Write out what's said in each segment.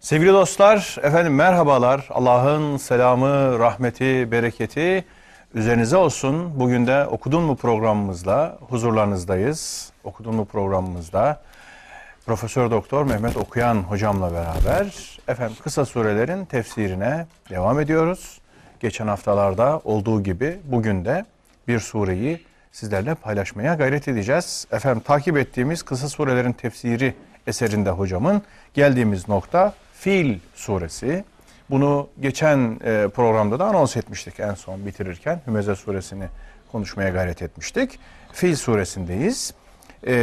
Sevgili dostlar, efendim merhabalar. Allah'ın selamı, rahmeti, bereketi üzerinize olsun. Bugün de Okudun mu programımızla huzurlarınızdayız. Okudun mu programımızda Profesör Doktor Mehmet Okuyan hocamla beraber efendim kısa surelerin tefsirine devam ediyoruz. Geçen haftalarda olduğu gibi bugün de bir sureyi sizlerle paylaşmaya gayret edeceğiz. Efendim takip ettiğimiz kısa surelerin tefsiri eserinde hocamın geldiğimiz nokta Fil suresi. Bunu geçen e, programda da anons etmiştik en son bitirirken. Hümeze suresini konuşmaya gayret etmiştik. Fil suresindeyiz. E,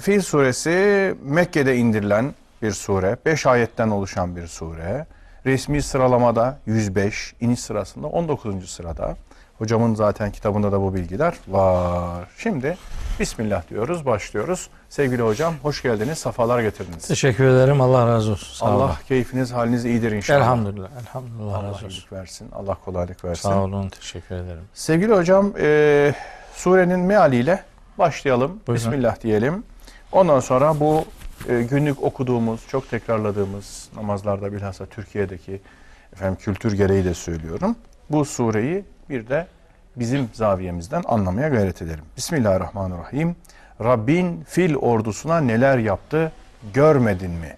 Fil suresi Mekke'de indirilen bir sure. 5 ayetten oluşan bir sure. Resmi sıralamada 105, iniş sırasında 19. sırada. Hocamın zaten kitabında da bu bilgiler var. Şimdi Bismillah diyoruz, başlıyoruz. Sevgili hocam hoş geldiniz, safalar getirdiniz. Teşekkür ederim. Allah razı olsun. Sağ Allah olun. keyfiniz, haliniz iyidir inşallah. Elhamdülillah. Elhamdülillah. Allah razı olsun. iyilik versin, Allah kolaylık versin. Sağ olun. Teşekkür ederim. Sevgili hocam, e, surenin mealiyle başlayalım. Buyurun. Bismillah diyelim. Ondan sonra bu e, günlük okuduğumuz, çok tekrarladığımız namazlarda bilhassa Türkiye'deki efendim kültür gereği de söylüyorum. Bu sureyi bir de bizim zaviyemizden anlamaya gayret edelim. Bismillahirrahmanirrahim. Rabbin fil ordusuna neler yaptı görmedin mi?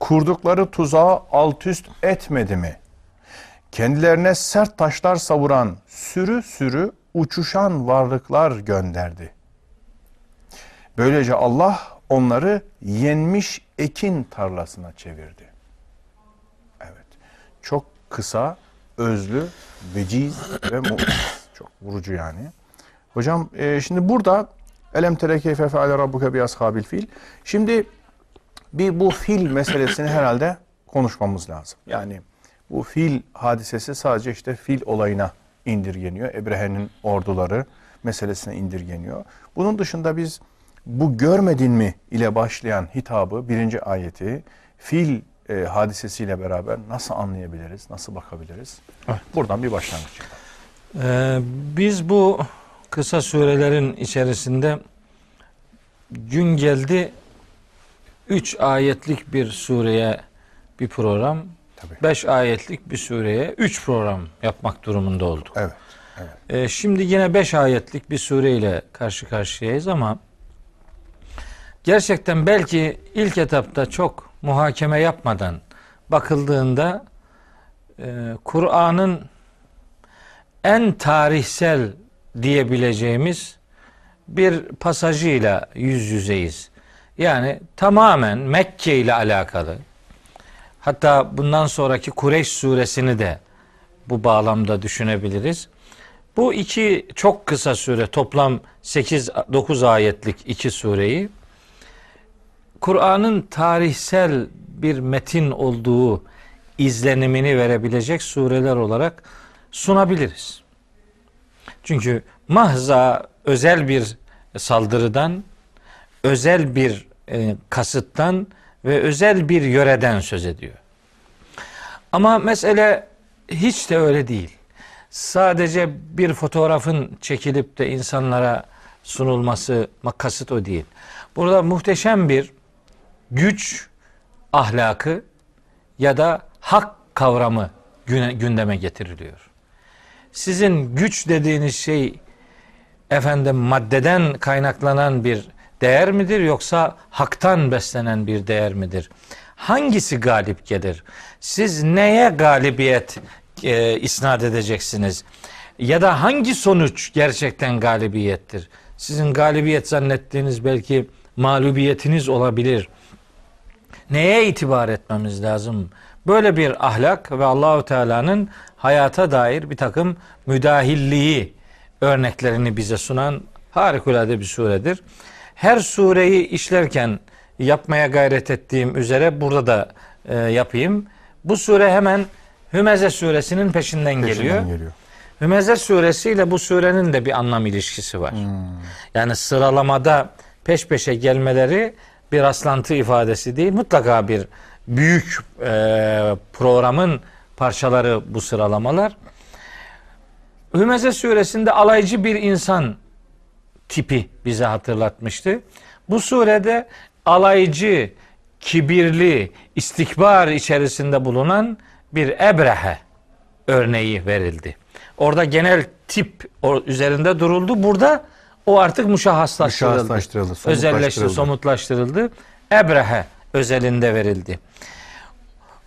Kurdukları tuzağı alt üst etmedi mi? Kendilerine sert taşlar savuran sürü sürü uçuşan varlıklar gönderdi. Böylece Allah onları yenmiş ekin tarlasına çevirdi. Evet. Çok kısa, özlü, veciz ve. Çok vurucu yani. Hocam e, şimdi burada Elem tere keyfe feale rabbuke bi ashabil fil. Şimdi bir bu fil meselesini herhalde konuşmamız lazım. Yani bu fil hadisesi sadece işte fil olayına indirgeniyor. Ebrehe'nin orduları meselesine indirgeniyor. Bunun dışında biz bu görmedin mi ile başlayan hitabı birinci ayeti fil e, hadisesiyle beraber nasıl anlayabiliriz, nasıl bakabiliriz? Evet. Buradan bir başlangıç. Ee, biz bu kısa surelerin içerisinde gün geldi 3 ayetlik bir sureye bir program, Tabii. 5 ayetlik bir sureye 3 program yapmak durumunda olduk. Evet. evet. Ee, şimdi yine 5 ayetlik bir sureyle karşı karşıyayız ama gerçekten belki ilk etapta çok muhakeme yapmadan bakıldığında e, Kur'an'ın en tarihsel diyebileceğimiz bir pasajıyla yüz yüzeyiz. Yani tamamen Mekke ile alakalı. Hatta bundan sonraki Kureyş suresini de bu bağlamda düşünebiliriz. Bu iki çok kısa süre toplam 8-9 ayetlik iki sureyi Kur'an'ın tarihsel bir metin olduğu izlenimini verebilecek sureler olarak sunabiliriz. Çünkü mahza özel bir saldırıdan, özel bir e, kasıttan ve özel bir yöreden söz ediyor. Ama mesele hiç de öyle değil. Sadece bir fotoğrafın çekilip de insanlara sunulması kasıt o değil. Burada muhteşem bir güç ahlakı ya da hak kavramı gündeme getiriliyor. Sizin güç dediğiniz şey efendim maddeden kaynaklanan bir değer midir yoksa haktan beslenen bir değer midir? Hangisi galip gelir? Siz neye galibiyet e, isnat edeceksiniz? Ya da hangi sonuç gerçekten galibiyettir? Sizin galibiyet zannettiğiniz belki mağlubiyetiniz olabilir. Neye itibar etmemiz lazım? Böyle bir ahlak ve Allahu Teala'nın hayata dair bir takım müdahilliği örneklerini bize sunan harikulade bir suredir. Her sureyi işlerken yapmaya gayret ettiğim üzere burada da e, yapayım. Bu sure hemen Hümeze suresinin peşinden, geliyor. Peşinden geliyor. Hümeze suresiyle bu surenin de bir anlam ilişkisi var. Yani sıralamada peş peşe gelmeleri bir rastlantı ifadesi değil. Mutlaka bir büyük e, programın parçaları bu sıralamalar. Hümeze suresinde alaycı bir insan tipi bize hatırlatmıştı. Bu surede alaycı, kibirli, istikbar içerisinde bulunan bir Ebrehe örneği verildi. Orada genel tip üzerinde duruldu. Burada o artık muşahhaslaştırıldı. Müşahhaslaştırıldı, Özelleşti, somutlaştırıldı. Ebrehe özelinde verildi.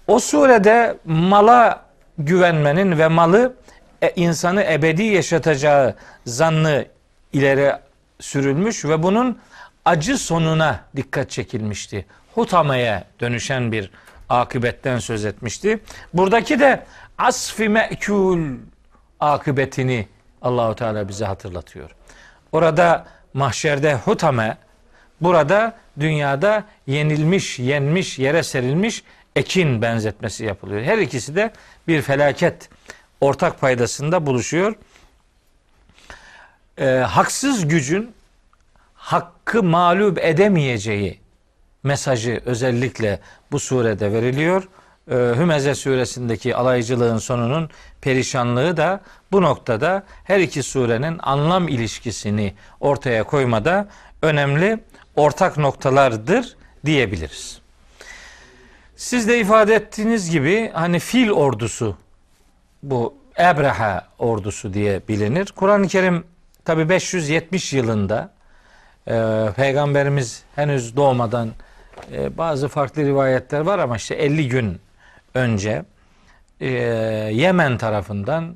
O surede mala güvenmenin ve malı e, insanı ebedi yaşatacağı zannı ileri sürülmüş ve bunun acı sonuna dikkat çekilmişti. Hutameye dönüşen bir akıbetten söz etmişti. Buradaki de asfi me'kul akıbetini Allahu Teala bize hatırlatıyor. Orada mahşerde hutame, burada dünyada yenilmiş, yenmiş, yere serilmiş ekin benzetmesi yapılıyor. Her ikisi de bir felaket ortak paydasında buluşuyor. Ee, haksız gücün hakkı mağlup edemeyeceği mesajı özellikle bu surede veriliyor. Ee, Hümeze suresindeki alaycılığın sonunun perişanlığı da bu noktada her iki surenin anlam ilişkisini ortaya koymada önemli ortak noktalardır diyebiliriz. Siz de ifade ettiğiniz gibi hani fil ordusu bu Ebreha ordusu diye bilinir. Kur'an-ı Kerim tabi 570 yılında e, Peygamberimiz henüz doğmadan e, bazı farklı rivayetler var ama işte 50 gün önce e, Yemen tarafından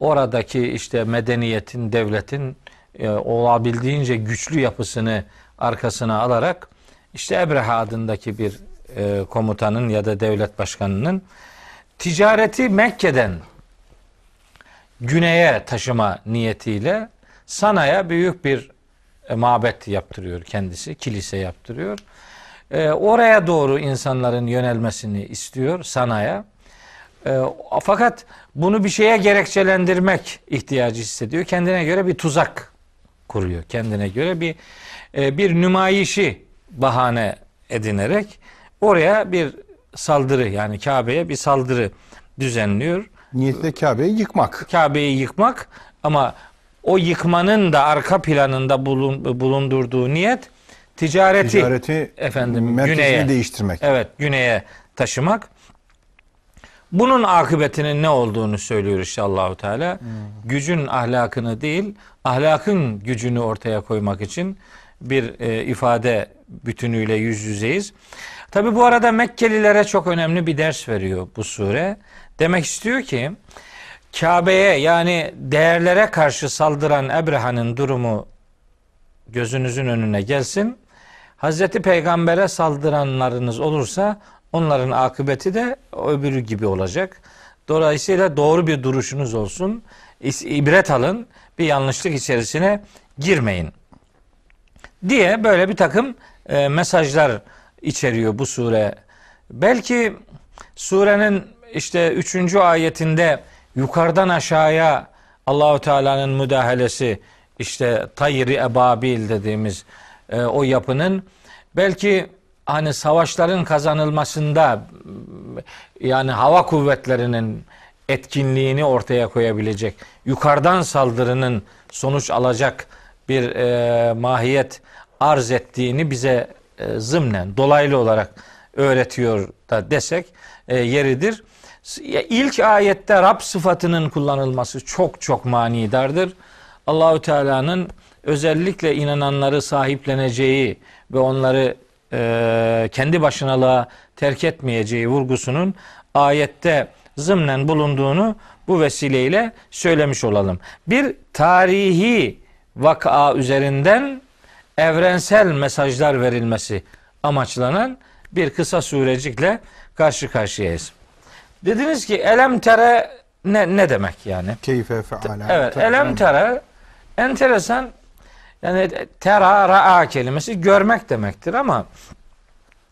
oradaki işte medeniyetin, devletin e, olabildiğince güçlü yapısını arkasına alarak işte Ebreha adındaki bir e, komutanın ya da devlet başkanının ticareti Mekke'den güneye taşıma niyetiyle Sana'ya büyük bir e, mabet yaptırıyor kendisi, kilise yaptırıyor. E, oraya doğru insanların yönelmesini istiyor Sana'ya. E, fakat bunu bir şeye gerekçelendirmek ihtiyacı hissediyor. Kendine göre bir tuzak kuruyor. Kendine göre bir e, bir nümayişi bahane edinerek oraya bir saldırı yani Kabe'ye bir saldırı düzenliyor. Niyeti de Kabe'yi yıkmak. Kabe'yi yıkmak ama o yıkmanın da arka planında bulun, bulundurduğu niyet ticareti, Ticareti efendim güneye değiştirmek. Evet, güneye taşımak. Bunun akıbetinin ne olduğunu söylüyor işte Allahu Teala. Gücün ahlakını değil, ahlakın gücünü ortaya koymak için bir e, ifade bütünüyle yüz yüzeyiz. Tabi bu arada Mekkelilere çok önemli bir ders veriyor bu sure. Demek istiyor ki Kabe'ye yani değerlere karşı saldıran Ebreha'nın durumu gözünüzün önüne gelsin. Hazreti Peygamber'e saldıranlarınız olursa onların akıbeti de öbürü gibi olacak. Dolayısıyla doğru bir duruşunuz olsun. İbret alın. Bir yanlışlık içerisine girmeyin. Diye böyle bir takım e, mesajlar içeriyor bu sure. Belki surenin işte üçüncü ayetinde yukarıdan aşağıya Allahu Teala'nın müdahalesi işte tayri ebabil dediğimiz e, o yapının belki hani savaşların kazanılmasında yani hava kuvvetlerinin etkinliğini ortaya koyabilecek yukarıdan saldırının sonuç alacak bir e, mahiyet arz ettiğini bize e, zımnen dolaylı olarak öğretiyor da desek e, yeridir. İlk ayette Rab sıfatının kullanılması çok çok manidardır. Allahü Teala'nın özellikle inananları sahipleneceği ve onları e, kendi başınalığa terk etmeyeceği vurgusunun ayette zımnen bulunduğunu bu vesileyle söylemiş olalım. Bir tarihi vaka üzerinden evrensel mesajlar verilmesi amaçlanan bir kısa sürecikle karşı karşıyayız. Dediniz ki elem tere ne, ne demek yani? Keyfe feala. Evet, elem tere enteresan yani tera ra'a kelimesi görmek demektir ama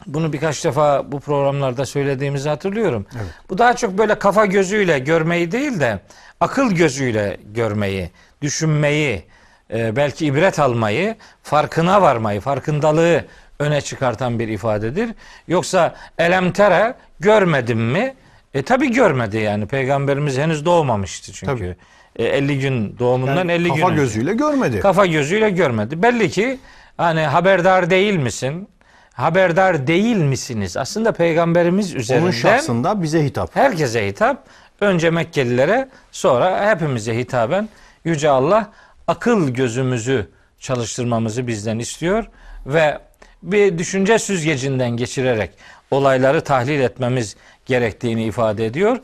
bunu birkaç defa bu programlarda söylediğimizi hatırlıyorum. Evet. Bu daha çok böyle kafa gözüyle görmeyi değil de akıl gözüyle görmeyi, düşünmeyi, e, belki ibret almayı, farkına varmayı, farkındalığı öne çıkartan bir ifadedir. Yoksa elem tere görmedim mi? E tabi görmedi yani. Peygamberimiz henüz doğmamıştı çünkü. E, 50 gün doğumundan Yani 50 gün kafa önce. gözüyle görmedi. Kafa gözüyle görmedi. Belli ki hani haberdar değil misin? haberdar değil misiniz? Aslında peygamberimiz üzerinden Onun şahsında bize hitap. herkese hitap. Önce Mekkelilere sonra hepimize hitaben Yüce Allah akıl gözümüzü çalıştırmamızı bizden istiyor ve bir düşünce süzgecinden geçirerek olayları tahlil etmemiz gerektiğini ifade ediyor.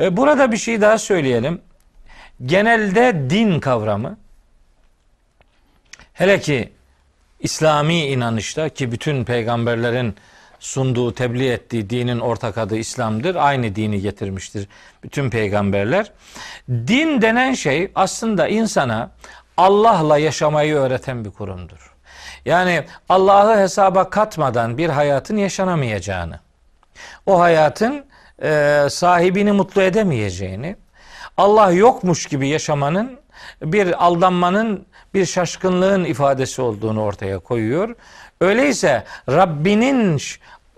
E, Burada bir şey daha söyleyelim. Genelde din kavramı hele ki İslami inanışta ki bütün peygamberlerin sunduğu, tebliğ ettiği dinin ortak adı İslam'dır. Aynı dini getirmiştir bütün peygamberler. Din denen şey aslında insana Allah'la yaşamayı öğreten bir kurumdur. Yani Allah'ı hesaba katmadan bir hayatın yaşanamayacağını, o hayatın e, sahibini mutlu edemeyeceğini, Allah yokmuş gibi yaşamanın bir aldanmanın, bir şaşkınlığın ifadesi olduğunu ortaya koyuyor. Öyleyse Rabbinin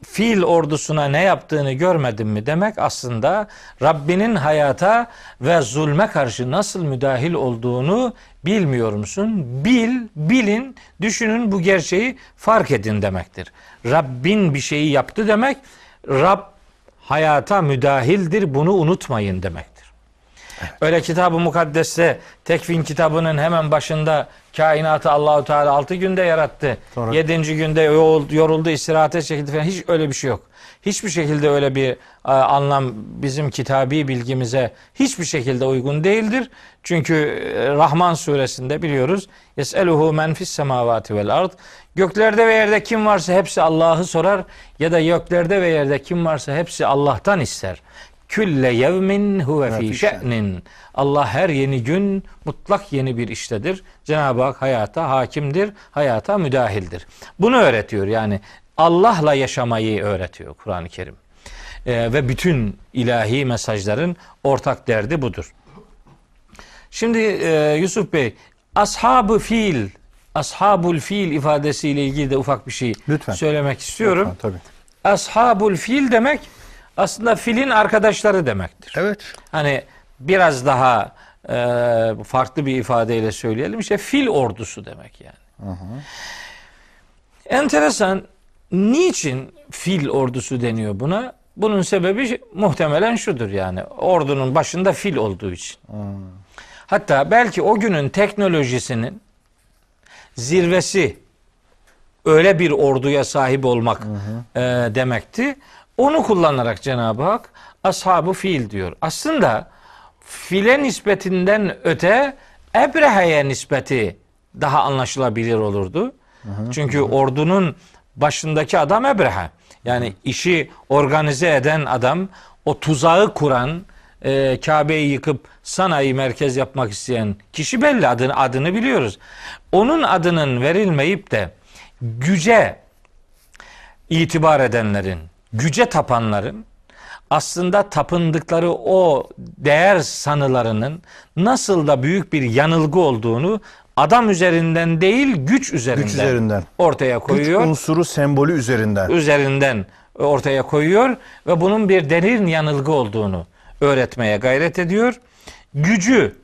fiil ordusuna ne yaptığını görmedin mi demek aslında Rabbinin hayata ve zulme karşı nasıl müdahil olduğunu bilmiyor musun? Bil, bilin, düşünün bu gerçeği fark edin demektir. Rabbin bir şeyi yaptı demek, Rab hayata müdahildir bunu unutmayın demektir. Öyle kitabı mukaddeste tekvin kitabının hemen başında kainatı Allahu Teala 6 günde yarattı. Sonra- 7. günde yoruldu, yoruldu istirahate çekildi falan hiç öyle bir şey yok. Hiçbir şekilde öyle bir e, anlam bizim kitabi bilgimize hiçbir şekilde uygun değildir. Çünkü e, Rahman suresinde biliyoruz. Yeseluhu men fis semavati vel ard. Göklerde ve yerde kim varsa hepsi Allah'ı sorar ya da göklerde ve yerde kim varsa hepsi Allah'tan ister. Külle yevmin huve fi şe'nin. Allah her yeni gün mutlak yeni bir iştedir. Cenab-ı Hak hayata hakimdir, hayata müdahildir. Bunu öğretiyor yani Allah'la yaşamayı öğretiyor Kur'an-ı Kerim. Ee, ve bütün ilahi mesajların ortak derdi budur. Şimdi e, Yusuf Bey, ashab-ı fiil, ashabul fiil ifadesiyle ilgili de ufak bir şey Lütfen. söylemek istiyorum. Ha, tabii. Ashabul fil demek aslında filin arkadaşları demektir. Evet. Hani biraz daha e, farklı bir ifadeyle söyleyelim. İşte fil ordusu demek yani. Enteresan. Niçin fil ordusu deniyor buna? Bunun sebebi muhtemelen şudur yani. Ordunun başında fil olduğu için. Hatta belki o günün teknolojisinin zirvesi öyle bir orduya sahip olmak e, demekti. Onu kullanarak Cenab-ı Hak ashabı fiil diyor. Aslında file nispetinden öte Ebrehe'ye nispeti daha anlaşılabilir olurdu. Çünkü ordunun başındaki adam Ebrehe. Yani işi organize eden adam, o tuzağı kuran, e, Kabe'yi yıkıp sanayi merkez yapmak isteyen kişi belli adını adını biliyoruz. Onun adının verilmeyip de güce itibar edenlerin, güce tapanların aslında tapındıkları o değer sanılarının nasıl da büyük bir yanılgı olduğunu adam üzerinden değil güç üzerinden, Güç üzerinden. ortaya Güç koyuyor unsuru sembolü üzerinden. üzerinden ortaya koyuyor ve bunun bir derin yanılgı olduğunu öğretmeye gayret ediyor. Gücü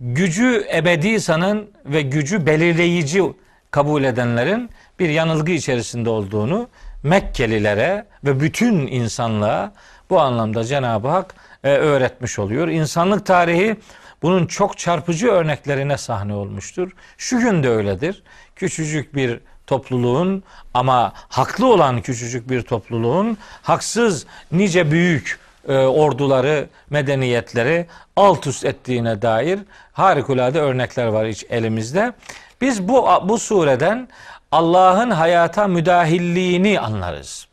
gücü ebedi sanan ve gücü belirleyici kabul edenlerin bir yanılgı içerisinde olduğunu Mekkelilere ve bütün insanlığa bu anlamda Cenab-ı Hak e, öğretmiş oluyor. İnsanlık tarihi bunun çok çarpıcı örneklerine sahne olmuştur. Şu gün de öyledir. Küçücük bir topluluğun ama haklı olan küçücük bir topluluğun haksız nice büyük e, orduları, medeniyetleri alt üst ettiğine dair harikulade örnekler var iç elimizde. Biz bu bu sureden Allah'ın hayata müdahilliğini anlarız.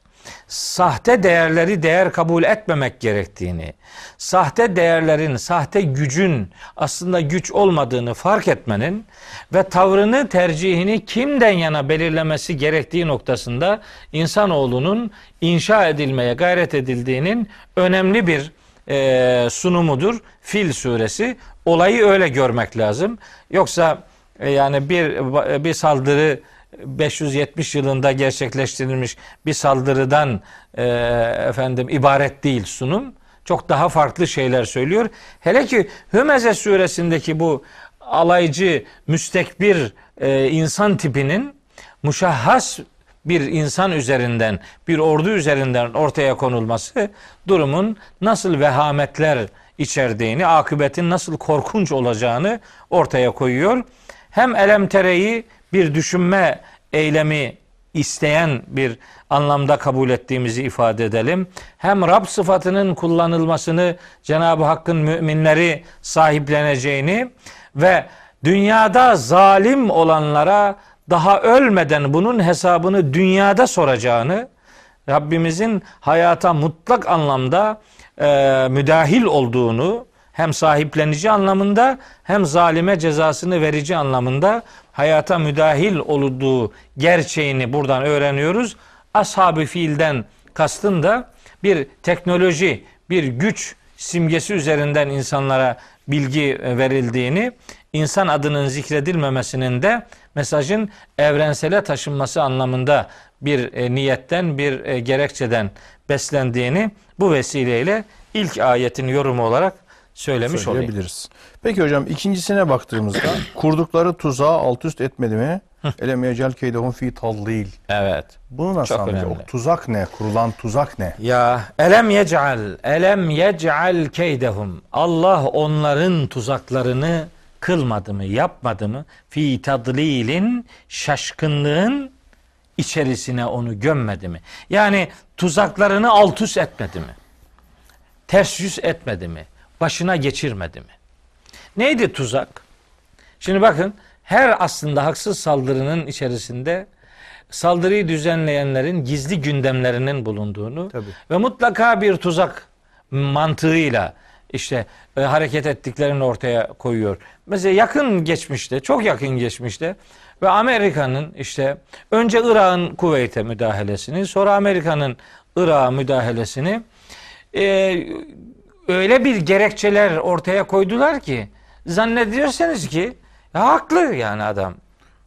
Sahte değerleri değer kabul etmemek gerektiğini, sahte değerlerin, sahte gücün aslında güç olmadığını fark etmenin ve tavrını, tercihini kimden yana belirlemesi gerektiği noktasında insanoğlunun inşa edilmeye gayret edildiğinin önemli bir e, sunumudur. Fil suresi. Olayı öyle görmek lazım. Yoksa e, yani bir bir saldırı 570 yılında gerçekleştirilmiş bir saldırıdan e, efendim ibaret değil sunum. Çok daha farklı şeyler söylüyor. Hele ki Hümeze suresindeki bu alaycı, müstekbir e, insan tipinin muşahhas bir insan üzerinden, bir ordu üzerinden ortaya konulması durumun nasıl vehametler içerdiğini, akıbetin nasıl korkunç olacağını ortaya koyuyor. Hem elemtereyi bir düşünme eylemi isteyen bir anlamda kabul ettiğimizi ifade edelim. Hem Rab sıfatının kullanılmasını Cenab-ı Hakk'ın müminleri sahipleneceğini ve dünyada zalim olanlara daha ölmeden bunun hesabını dünyada soracağını Rabbimizin hayata mutlak anlamda e, müdahil olduğunu hem sahiplenici anlamında hem zalime cezasını verici anlamında hayata müdahil olduğu gerçeğini buradan öğreniyoruz. Ashab-ı fiilden kastın da bir teknoloji, bir güç simgesi üzerinden insanlara bilgi verildiğini, insan adının zikredilmemesinin de mesajın evrensele taşınması anlamında bir e, niyetten, bir e, gerekçeden beslendiğini bu vesileyle ilk ayetin yorumu olarak söylemiş olayım. söyleyebiliriz. Peki hocam ikincisine baktığımızda kurdukları tuzağı alt üst etmedi mi? Elem yecel keydehum fi tallil. Evet. Bunu nasıl Çok önemli. O tuzak ne? Kurulan tuzak ne? Ya elem yec'al elem yec'al keydehum Allah onların tuzaklarını kılmadı mı, yapmadı mı? Fi tadlilin şaşkınlığın içerisine onu gömmedi mi? Yani tuzaklarını alt üst etmedi mi? Ters yüz etmedi mi? Başına geçirmedi mi? Neydi tuzak? Şimdi bakın her aslında haksız saldırının içerisinde saldırıyı düzenleyenlerin gizli gündemlerinin bulunduğunu Tabii. ve mutlaka bir tuzak mantığıyla işte e, hareket ettiklerini ortaya koyuyor. Mesela yakın geçmişte, çok yakın geçmişte ve Amerika'nın işte önce Irak'ın Kuveyt'e müdahalesini, sonra Amerika'nın Irak'a müdahalesini e, öyle bir gerekçeler ortaya koydular ki zannediyorsanız ki ya haklı yani adam.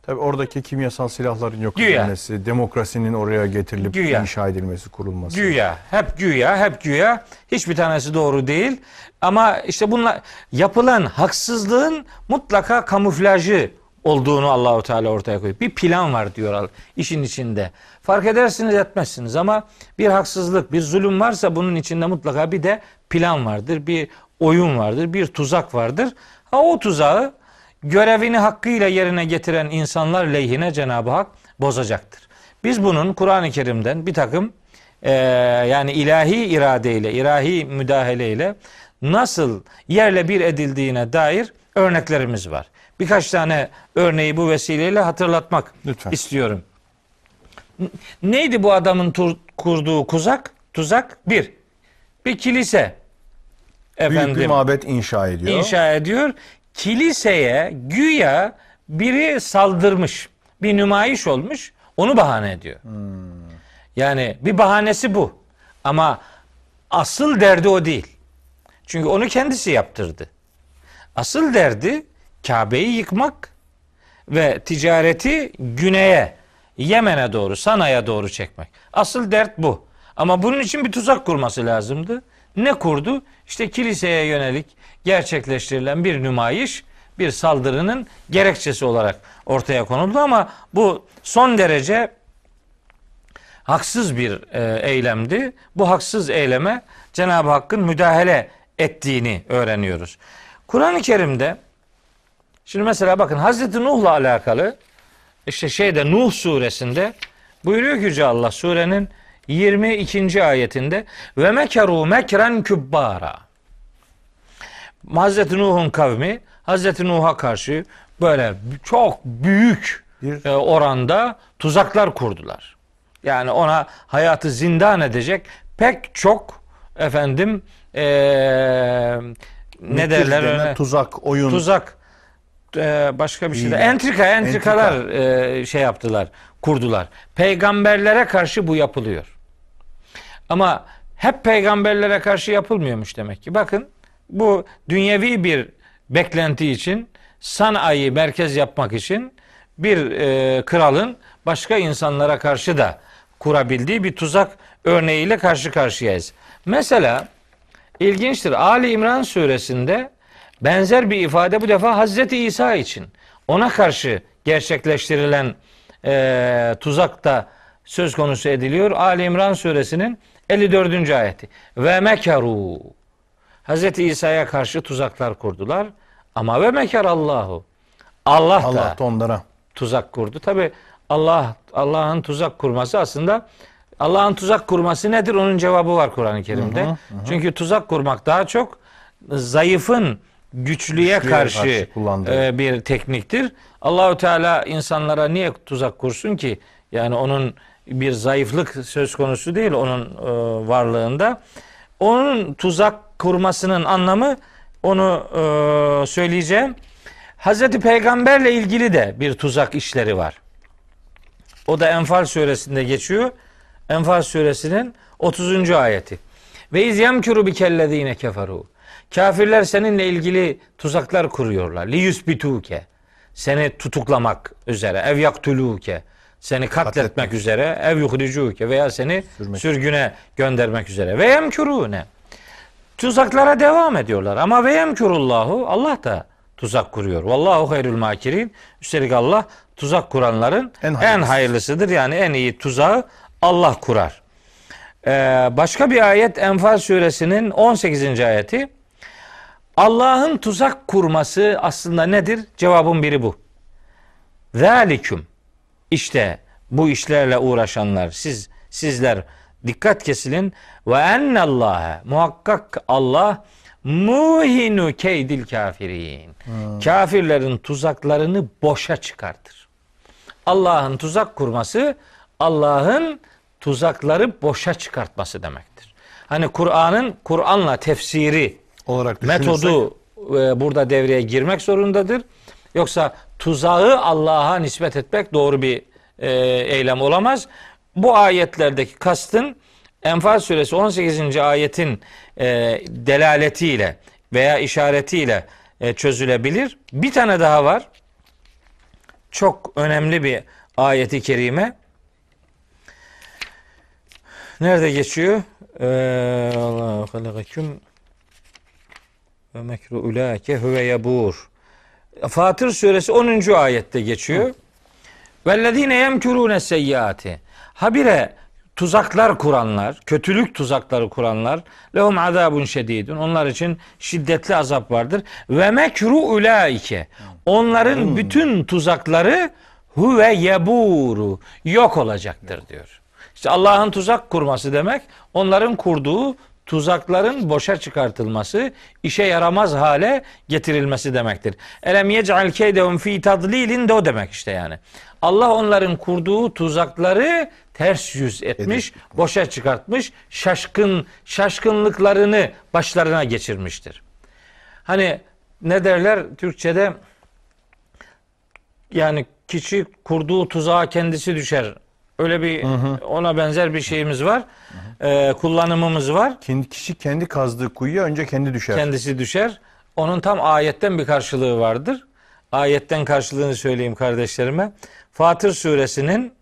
Tabii oradaki kimyasal silahların yok Güya. edilmesi, demokrasinin oraya getirilip Güya. inşa edilmesi, kurulması. Güya, hep güya, hep güya. Hiçbir tanesi doğru değil. Ama işte bunlar yapılan haksızlığın mutlaka kamuflajı olduğunu Allahu Teala ortaya koyuyor. Bir plan var diyor işin içinde. Fark edersiniz etmezsiniz ama bir haksızlık, bir zulüm varsa bunun içinde mutlaka bir de plan vardır, bir oyun vardır, bir tuzak vardır. Ha o tuzağı görevini hakkıyla yerine getiren insanlar lehine Cenab-ı Hak bozacaktır. Biz bunun Kur'an-ı Kerim'den bir takım e, yani ilahi iradeyle, ilahi müdahaleyle nasıl yerle bir edildiğine dair örneklerimiz var. Birkaç tane örneği bu vesileyle hatırlatmak Lütfen. istiyorum. Neydi bu adamın tur- kurduğu kuzak? Tuzak bir. Bir kilise. Büyük bir Efendim mabet inşa ediyor. inşa ediyor. Kiliseye güya biri saldırmış. Bir nümayiş olmuş. Onu bahane ediyor. Yani bir bahanesi bu. Ama asıl derdi o değil. Çünkü onu kendisi yaptırdı. Asıl derdi Kabe'yi yıkmak ve ticareti güneye, Yemen'e doğru, Sana'ya doğru çekmek. Asıl dert bu. Ama bunun için bir tuzak kurması lazımdı. Ne kurdu? İşte kiliseye yönelik gerçekleştirilen bir nümayiş, bir saldırının gerekçesi olarak ortaya konuldu ama bu son derece haksız bir e, eylemdi. Bu haksız eyleme Cenab-ı Hakk'ın müdahale ettiğini öğreniyoruz. Kur'an-ı Kerim'de şimdi mesela bakın Hazreti Nuh'la alakalı işte şeyde Nuh suresinde buyuruyor ki Yüce Allah surenin 22. ayetinde ve mekeru mekren kübbara. Hazreti Nuh'un kavmi Hazreti Nuh'a karşı böyle çok büyük Bir- e, oranda tuzaklar kurdular. Yani ona hayatı zindan edecek pek çok efendim e, ne derler öyle? Tuzak, oyun. tuzak başka bir şey de entrika entrikalar e, şey yaptılar kurdular. Peygamberlere karşı bu yapılıyor. Ama hep peygamberlere karşı yapılmıyormuş demek ki. Bakın bu dünyevi bir beklenti için Sana'yı merkez yapmak için bir e, kralın başka insanlara karşı da kurabildiği bir tuzak örneğiyle karşı karşıyayız. Mesela İlginçtir. Ali İmran suresinde benzer bir ifade bu defa Hazreti İsa için ona karşı gerçekleştirilen e, tuzakta söz konusu ediliyor. Ali İmran suresinin 54. ayeti. Ve mekaru. Hz. İsa'ya karşı tuzaklar kurdular. Ama ve mekar Allahu. Allah da Allah da onlara tuzak kurdu. Tabi Allah Allah'ın tuzak kurması aslında Allah'ın tuzak kurması nedir? Onun cevabı var Kur'an-ı Kerim'de. Çünkü tuzak kurmak daha çok zayıfın güçlüye, Güçlüye karşı, karşı kullandığı. e, bir tekniktir. Allahü Teala insanlara niye tuzak kursun ki? Yani onun bir zayıflık söz konusu değil onun e, varlığında. Onun tuzak kurmasının anlamı onu e, söyleyeceğim. Hazreti Peygamberle ilgili de bir tuzak işleri var. O da Enfal suresinde geçiyor. Enfal suresinin 30. ayeti. Ve iz yemkuru bikellezine keferu. Kafirler seninle ilgili tuzaklar kuruyorlar. Li yusbituke. Seni tutuklamak üzere. Ev yaktuluke. Seni katletmek Katletmek. üzere. Ev yuhricuke veya seni Sürmek. sürgüne göndermek üzere. Ve yemkurune. Tuzaklara devam ediyorlar. Ama ve yemkurullahu Allah da tuzak kuruyor. Vallahu hayrul makirin. Üstelik Allah tuzak kuranların En en, hayırlısı. hayırlısıdır. Yani en iyi tuzağı Allah kurar. Ee, başka bir ayet Enfal suresinin 18. ayeti. Allah'ın tuzak kurması aslında nedir? Cevabın biri bu. Zaliküm. İşte bu işlerle uğraşanlar siz sizler dikkat kesilin ve ennallâhe muhakkak Allah muhinu keydil kafirin. Kafirlerin tuzaklarını boşa çıkartır. Allah'ın tuzak kurması Allah'ın tuzakları boşa çıkartması demektir. Hani Kur'an'ın Kur'an'la tefsiri olarak metodu e, burada devreye girmek zorundadır. Yoksa tuzağı Allah'a nispet etmek doğru bir e, eylem olamaz. Bu ayetlerdeki kastın Enfal suresi 18. ayetin e, delaletiyle veya işaretiyle e, çözülebilir. Bir tane daha var. Çok önemli bir ayeti kerime. Nerede geçiyor? Ee, Allahu halakaküm ve mekru ulake huve yebur. Fatır suresi 10. ayette geçiyor. Vellezine yemkurune seyyiati. Habire tuzaklar kuranlar, kötülük tuzakları kuranlar lehum azabun şedidun. Onlar için şiddetli azap vardır. Ve mekru ulaike. Onların bütün tuzakları huve yeburu yok olacaktır diyor. İşte Allah'ın tuzak kurması demek onların kurduğu tuzakların boşa çıkartılması, işe yaramaz hale getirilmesi demektir. Elem yec'al keydehum fi tadlilin de o demek işte yani. Allah onların kurduğu tuzakları ters yüz etmiş, boşa çıkartmış, şaşkın şaşkınlıklarını başlarına geçirmiştir. Hani ne derler Türkçe'de yani kişi kurduğu tuzağa kendisi düşer. Öyle bir ona benzer bir şeyimiz var. Ee, kullanımımız var. kendi kişi kendi kazdığı kuyuya önce kendi düşer. Kendisi düşer. Onun tam ayetten bir karşılığı vardır. Ayetten karşılığını söyleyeyim kardeşlerime. Fatır suresinin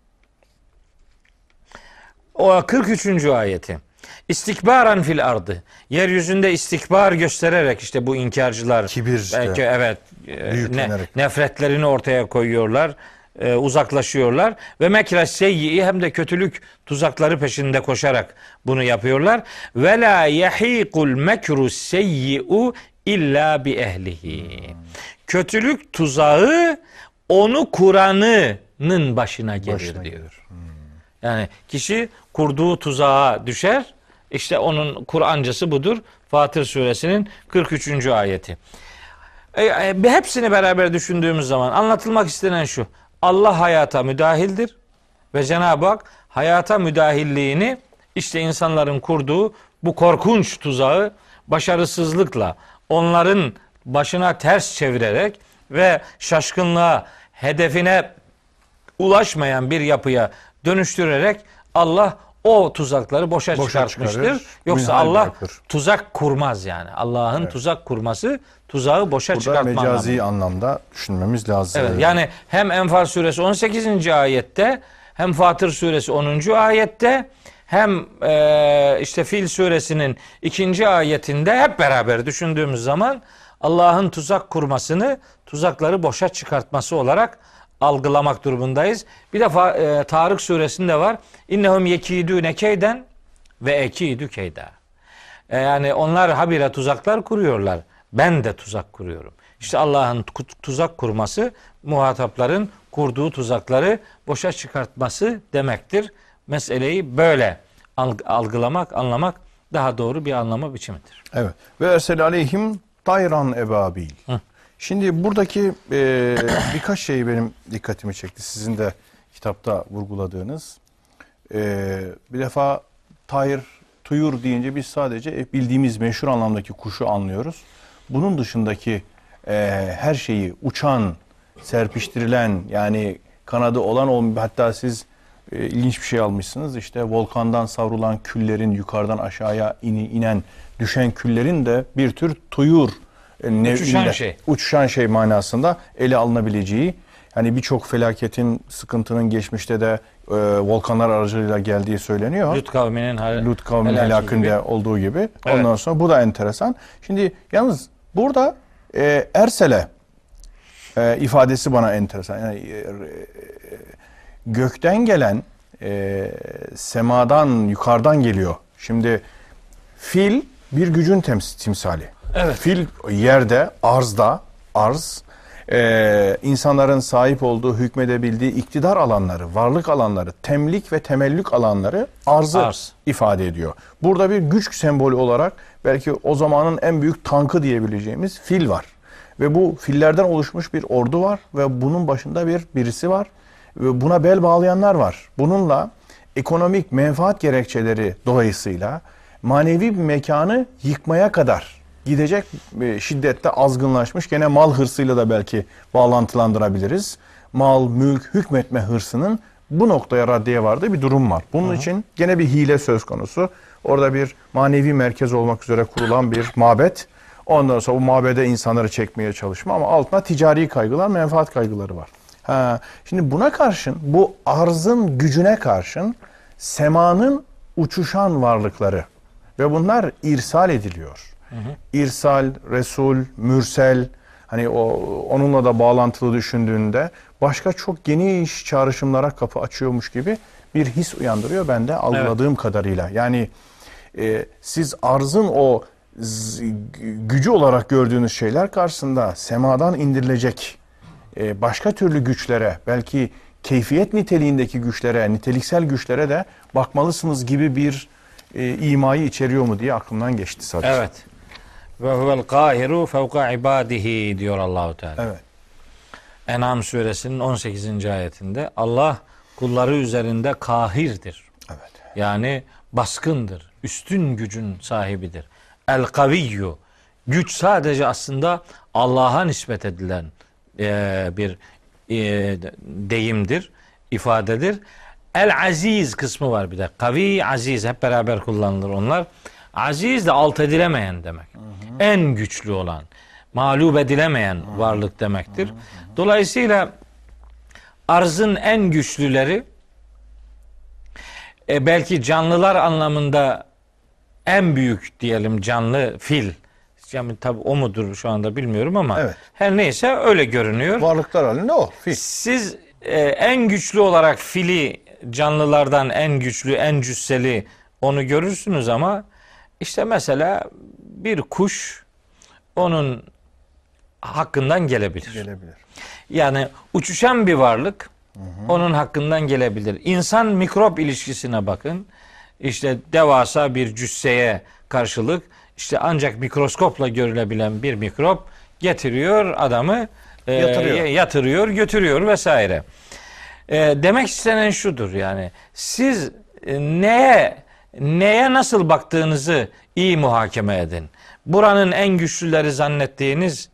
o 43. ayeti. İstikbaran fil ardı. Yeryüzünde istikbar göstererek işte bu inkarcılar Kibir işte. belki evet e, ne, nefretlerini ortaya koyuyorlar. E, uzaklaşıyorlar ve mekres seyyi hem de kötülük tuzakları peşinde koşarak bunu yapıyorlar. Ve la yahiqul mekru seyyi'u illa bi ehlihi. Kötülük tuzağı onu kuranının başına gelir Başına diyor. gelir. Yani kişi kurduğu tuzağa düşer. İşte onun Kur'ancası budur. Fatır suresinin 43. ayeti. E, e, hepsini beraber düşündüğümüz zaman anlatılmak istenen şu. Allah hayata müdahildir ve Cenab-ı Hak hayata müdahilliğini işte insanların kurduğu bu korkunç tuzağı başarısızlıkla onların başına ters çevirerek ve şaşkınlığa hedefine ulaşmayan bir yapıya dönüştürerek Allah o tuzakları boşa, Boşa çıkartmıştır. çıkarır, Yoksa Allah bırakır. tuzak kurmaz yani. Allah'ın tuzak kurması tuzağı boşa Burada çıkartma mecazi anlamında. anlamda düşünmemiz lazım. Evet, yani hem Enfal suresi 18. ayette hem Fatır suresi 10. ayette hem e, işte Fil suresinin ikinci ayetinde hep beraber düşündüğümüz zaman Allah'ın tuzak kurmasını tuzakları boşa çıkartması olarak algılamak durumundayız. Bir defa e, Tarık suresinde var. İnnehum yekidune keyden ve ekidu keyda. E, yani onlar habire tuzaklar kuruyorlar. Ben de tuzak kuruyorum. İşte Allah'ın tu- tuzak kurması muhatapların kurduğu tuzakları boşa çıkartması demektir. Meseleyi böyle alg- algılamak, anlamak daha doğru bir anlama biçimidir. Evet. Ve ersel aleyhim tayran ebabil. Şimdi buradaki e, birkaç şey benim dikkatimi çekti. Sizin de kitapta vurguladığınız. E, bir defa tayr, tuyur deyince biz sadece bildiğimiz meşhur anlamdaki kuşu anlıyoruz. Bunun dışındaki e, her şeyi uçan, serpiştirilen yani kanadı olan hatta siz e, ilginç bir şey almışsınız. İşte volkandan savrulan küllerin yukarıdan aşağıya ini, inen düşen küllerin de bir tür tuyur e, nev'inde, şey. uçuşan şey manasında ele alınabileceği hani birçok felaketin, sıkıntının geçmişte de e, volkanlar aracılığıyla geldiği söyleniyor. Lut kavminin hal- Lut kavminin helaki helakinde gibi. olduğu gibi. Evet. Ondan sonra bu da enteresan. Şimdi yalnız burada e, Ersele e, ifadesi bana enteresan. Yani e, e, gökten gelen e, semadan yukarıdan geliyor. Şimdi fil bir gücün tems- timsali. Evet. Fil yerde, arzda, arz e, insanların sahip olduğu, hükmedebildiği iktidar alanları, varlık alanları, temlik ve temellük alanları arzı Arz. ifade ediyor. Burada bir güç sembolü olarak belki o zamanın en büyük tankı diyebileceğimiz fil var. Ve bu fillerden oluşmuş bir ordu var ve bunun başında bir birisi var ve buna bel bağlayanlar var. Bununla ekonomik menfaat gerekçeleri dolayısıyla manevi bir mekanı yıkmaya kadar gidecek e, şiddette azgınlaşmış gene mal hırsıyla da belki bağlantılandırabiliriz. Mal, mülk, hükmetme hırsının bu noktaya raddeye vardığı bir durum var. Bunun için gene bir hile söz konusu. Orada bir manevi merkez olmak üzere kurulan bir mabet. Ondan sonra bu mabede insanları çekmeye çalışma ama altına ticari kaygılar, menfaat kaygıları var. Ha, şimdi buna karşın bu arzın gücüne karşın semanın uçuşan varlıkları ve bunlar irsal ediliyor. İrsal, Resul, Mürsel hani o onunla da bağlantılı düşündüğünde başka çok geniş çağrışımlara kapı açıyormuş gibi bir his uyandırıyor bende algıladığım kadarıyla. Yani e, siz arzın o gücü olarak gördüğünüz şeyler karşısında semadan indirilecek e, başka türlü güçlere belki keyfiyet niteliğindeki güçlere, niteliksel güçlere de bakmalısınız gibi bir e, imayı içeriyor mu diye aklımdan geçti sadece. Evet. Ve huvel kahiru fevka ibadihi diyor Allahu Teala. Evet. En'am suresinin 18. ayetinde Allah kulları üzerinde kahirdir. Evet. Yani baskındır. Üstün gücün sahibidir. El kaviyyu. Güç sadece aslında Allah'a nispet edilen e, bir e, deyimdir, ifadedir. El aziz kısmı var bir de. Kavi, aziz hep beraber kullanılır onlar. Aziz de alt edilemeyen demek. En güçlü olan, mağlup edilemeyen varlık demektir. Dolayısıyla arzın en güçlüleri e, belki canlılar anlamında en büyük diyelim canlı fil. Yani tabi o mudur şu anda bilmiyorum ama Evet. her neyse öyle görünüyor. Varlıklar halinde o. Fil. Siz e, en güçlü olarak fili canlılardan en güçlü, en cüsseli onu görürsünüz ama işte mesela bir kuş onun hakkından gelebilir. Gelebilir. Yani uçuşan bir varlık onun hakkından gelebilir. İnsan mikrop ilişkisine bakın. İşte devasa bir cüsseye karşılık işte ancak mikroskopla görülebilen bir mikrop getiriyor adamı e, Yatırıyor. yatırıyor, götürüyor vesaire. E, demek istenen şudur yani siz e, neye neye nasıl baktığınızı iyi muhakeme edin. Buranın en güçlüleri zannettiğiniz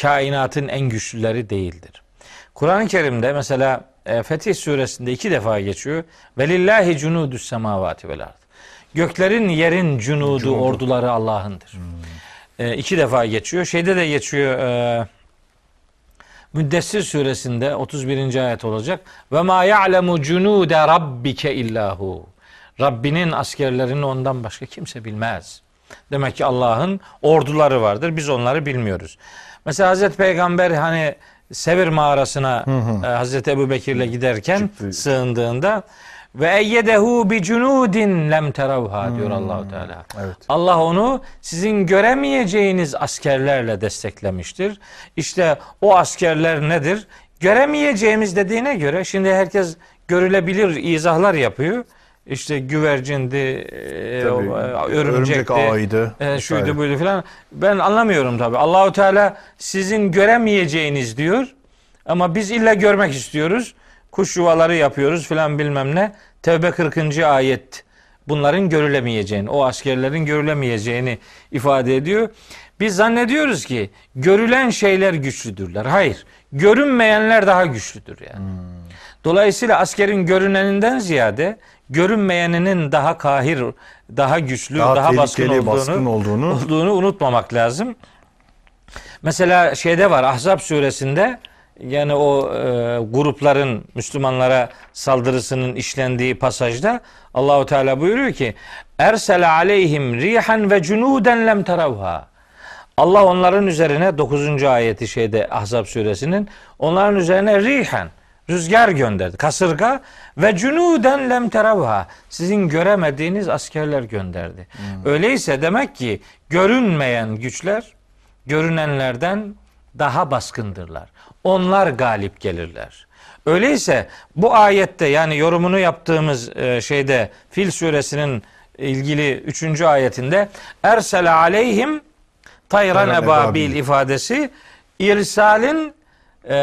kainatın en güçlüleri değildir. Kur'an-ı Kerim'de mesela e, Fetih suresinde iki defa geçiyor. Velillahi cunudus semavati vel ard. Göklerin yerin cunudu, orduları Allah'ındır. E, iki defa geçiyor. Şeyde de geçiyor e, Müddessir suresinde 31. ayet olacak. Ve ma ya'lemu cunude rabbike illahu. Rabbinin askerlerini ondan başka kimse bilmez. Demek ki Allah'ın orduları vardır. Biz onları bilmiyoruz. Mesela Hazreti Peygamber hani Sevir mağarasına e, Hazreti Ebu Bekir'le giderken Çıktı. sığındığında ve eyyedehu bi cunudin lem teravha diyor Allahu Teala. Evet. Allah onu sizin göremeyeceğiniz askerlerle desteklemiştir. İşte o askerler nedir? Göremeyeceğimiz dediğine göre şimdi herkes görülebilir izahlar yapıyor. İşte güvercindi, e, Tabii, e, örümcek örümcekti, ağıydı e, vesaire. şuydu buydu filan. Ben anlamıyorum tabi. Allahu Teala sizin göremeyeceğiniz diyor. Ama biz illa görmek istiyoruz. Kuş yuvaları yapıyoruz filan bilmem ne. Tevbe 40. ayet bunların görülemeyeceğini, o askerlerin görülemeyeceğini ifade ediyor. Biz zannediyoruz ki görülen şeyler güçlüdürler. Hayır. Görünmeyenler daha güçlüdür yani. Dolayısıyla askerin görüneninden ziyade görünmeyeninin daha kahir, daha güçlü, Daha, daha, baskın olduğunu, baskın olduğunu olduğunu unutmamak lazım. Mesela şeyde var Ahzab suresinde yani o e, grupların Müslümanlara saldırısının işlendiği pasajda Allahu Teala buyuruyor ki ersele aleyhim rihan ve cunuden lem teravha. Allah onların üzerine 9. ayeti şeyde Ahzab suresinin onların üzerine rihan rüzgar gönderdi. Kasırga ve cunuden lem teravha. Sizin göremediğiniz askerler gönderdi. Öyleyse demek ki görünmeyen güçler görünenlerden daha baskındırlar. Onlar galip gelirler. Öyleyse bu ayette yani yorumunu yaptığımız e, şeyde Fil suresinin ilgili 3. ayetinde ersele aleyhim tayran ebabil. ifadesi irsalin e,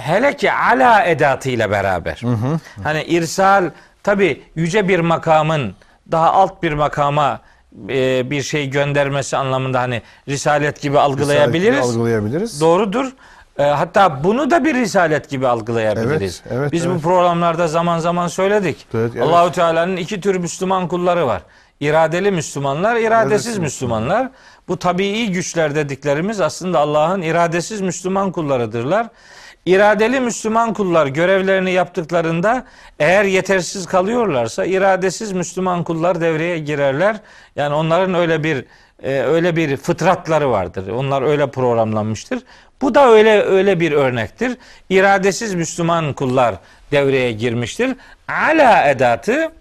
hele ki ala edatıyla beraber. Hani irsal tabi yüce bir makamın daha alt bir makama e, bir şey göndermesi anlamında hani risalet gibi algılayabiliriz. Algılayabiliriz. Doğrudur. E, hatta bunu da bir risalet gibi algılayabiliriz. Evet, evet, Biz evet. bu programlarda zaman zaman söyledik. Evet, evet. Allahu Teala'nın iki tür Müslüman kulları var. İradeli Müslümanlar, iradesiz İradesiz Müslümanlar. Bu tabii güçler dediklerimiz aslında Allah'ın iradesiz Müslüman kullarıdırlar. İradeli Müslüman kullar görevlerini yaptıklarında eğer yetersiz kalıyorlarsa iradesiz Müslüman kullar devreye girerler. Yani onların öyle bir e, öyle bir fıtratları vardır. Onlar öyle programlanmıştır. Bu da öyle öyle bir örnektir. İradesiz Müslüman kullar devreye girmiştir. Ala edatı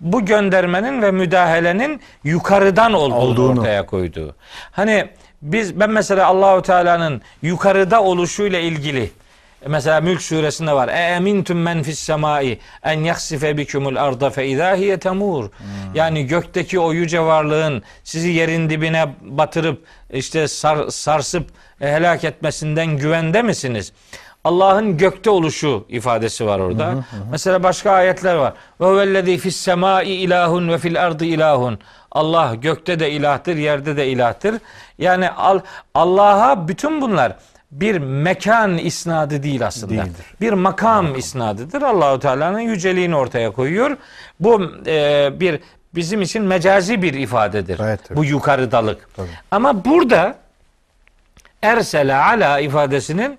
bu göndermenin ve müdahalenin yukarıdan olduğunu, Olduğunu. ortaya koyduğu. Hani biz ben mesela Allahu Teala'nın yukarıda oluşuyla ilgili mesela Mülk suresinde var. E emintum men fis semai en yaksife bikumul arda fe izâ hiye temur. Yani gökteki o yüce varlığın sizi yerin dibine batırıp işte sar- sarsıp e, helak etmesinden güvende misiniz? Allah'ın gökte oluşu ifadesi var orada. Mesela başka ayetler var. Ve huvellezî fis semâi ilahun ve fil ardı ilahun. Allah gökte de ilahtır, yerde de ilahtır. Yani al, Allah'a bütün bunlar bir mekan isnadı değil aslında. Değildir. Bir makam isnadıdır. Allahu Teala'nın yüceliğini ortaya koyuyor. Bu e, bir bizim için mecazi bir ifadedir. Evet. Bu yukarıdalık. Tabii. Ama burada ersele ala ifadesinin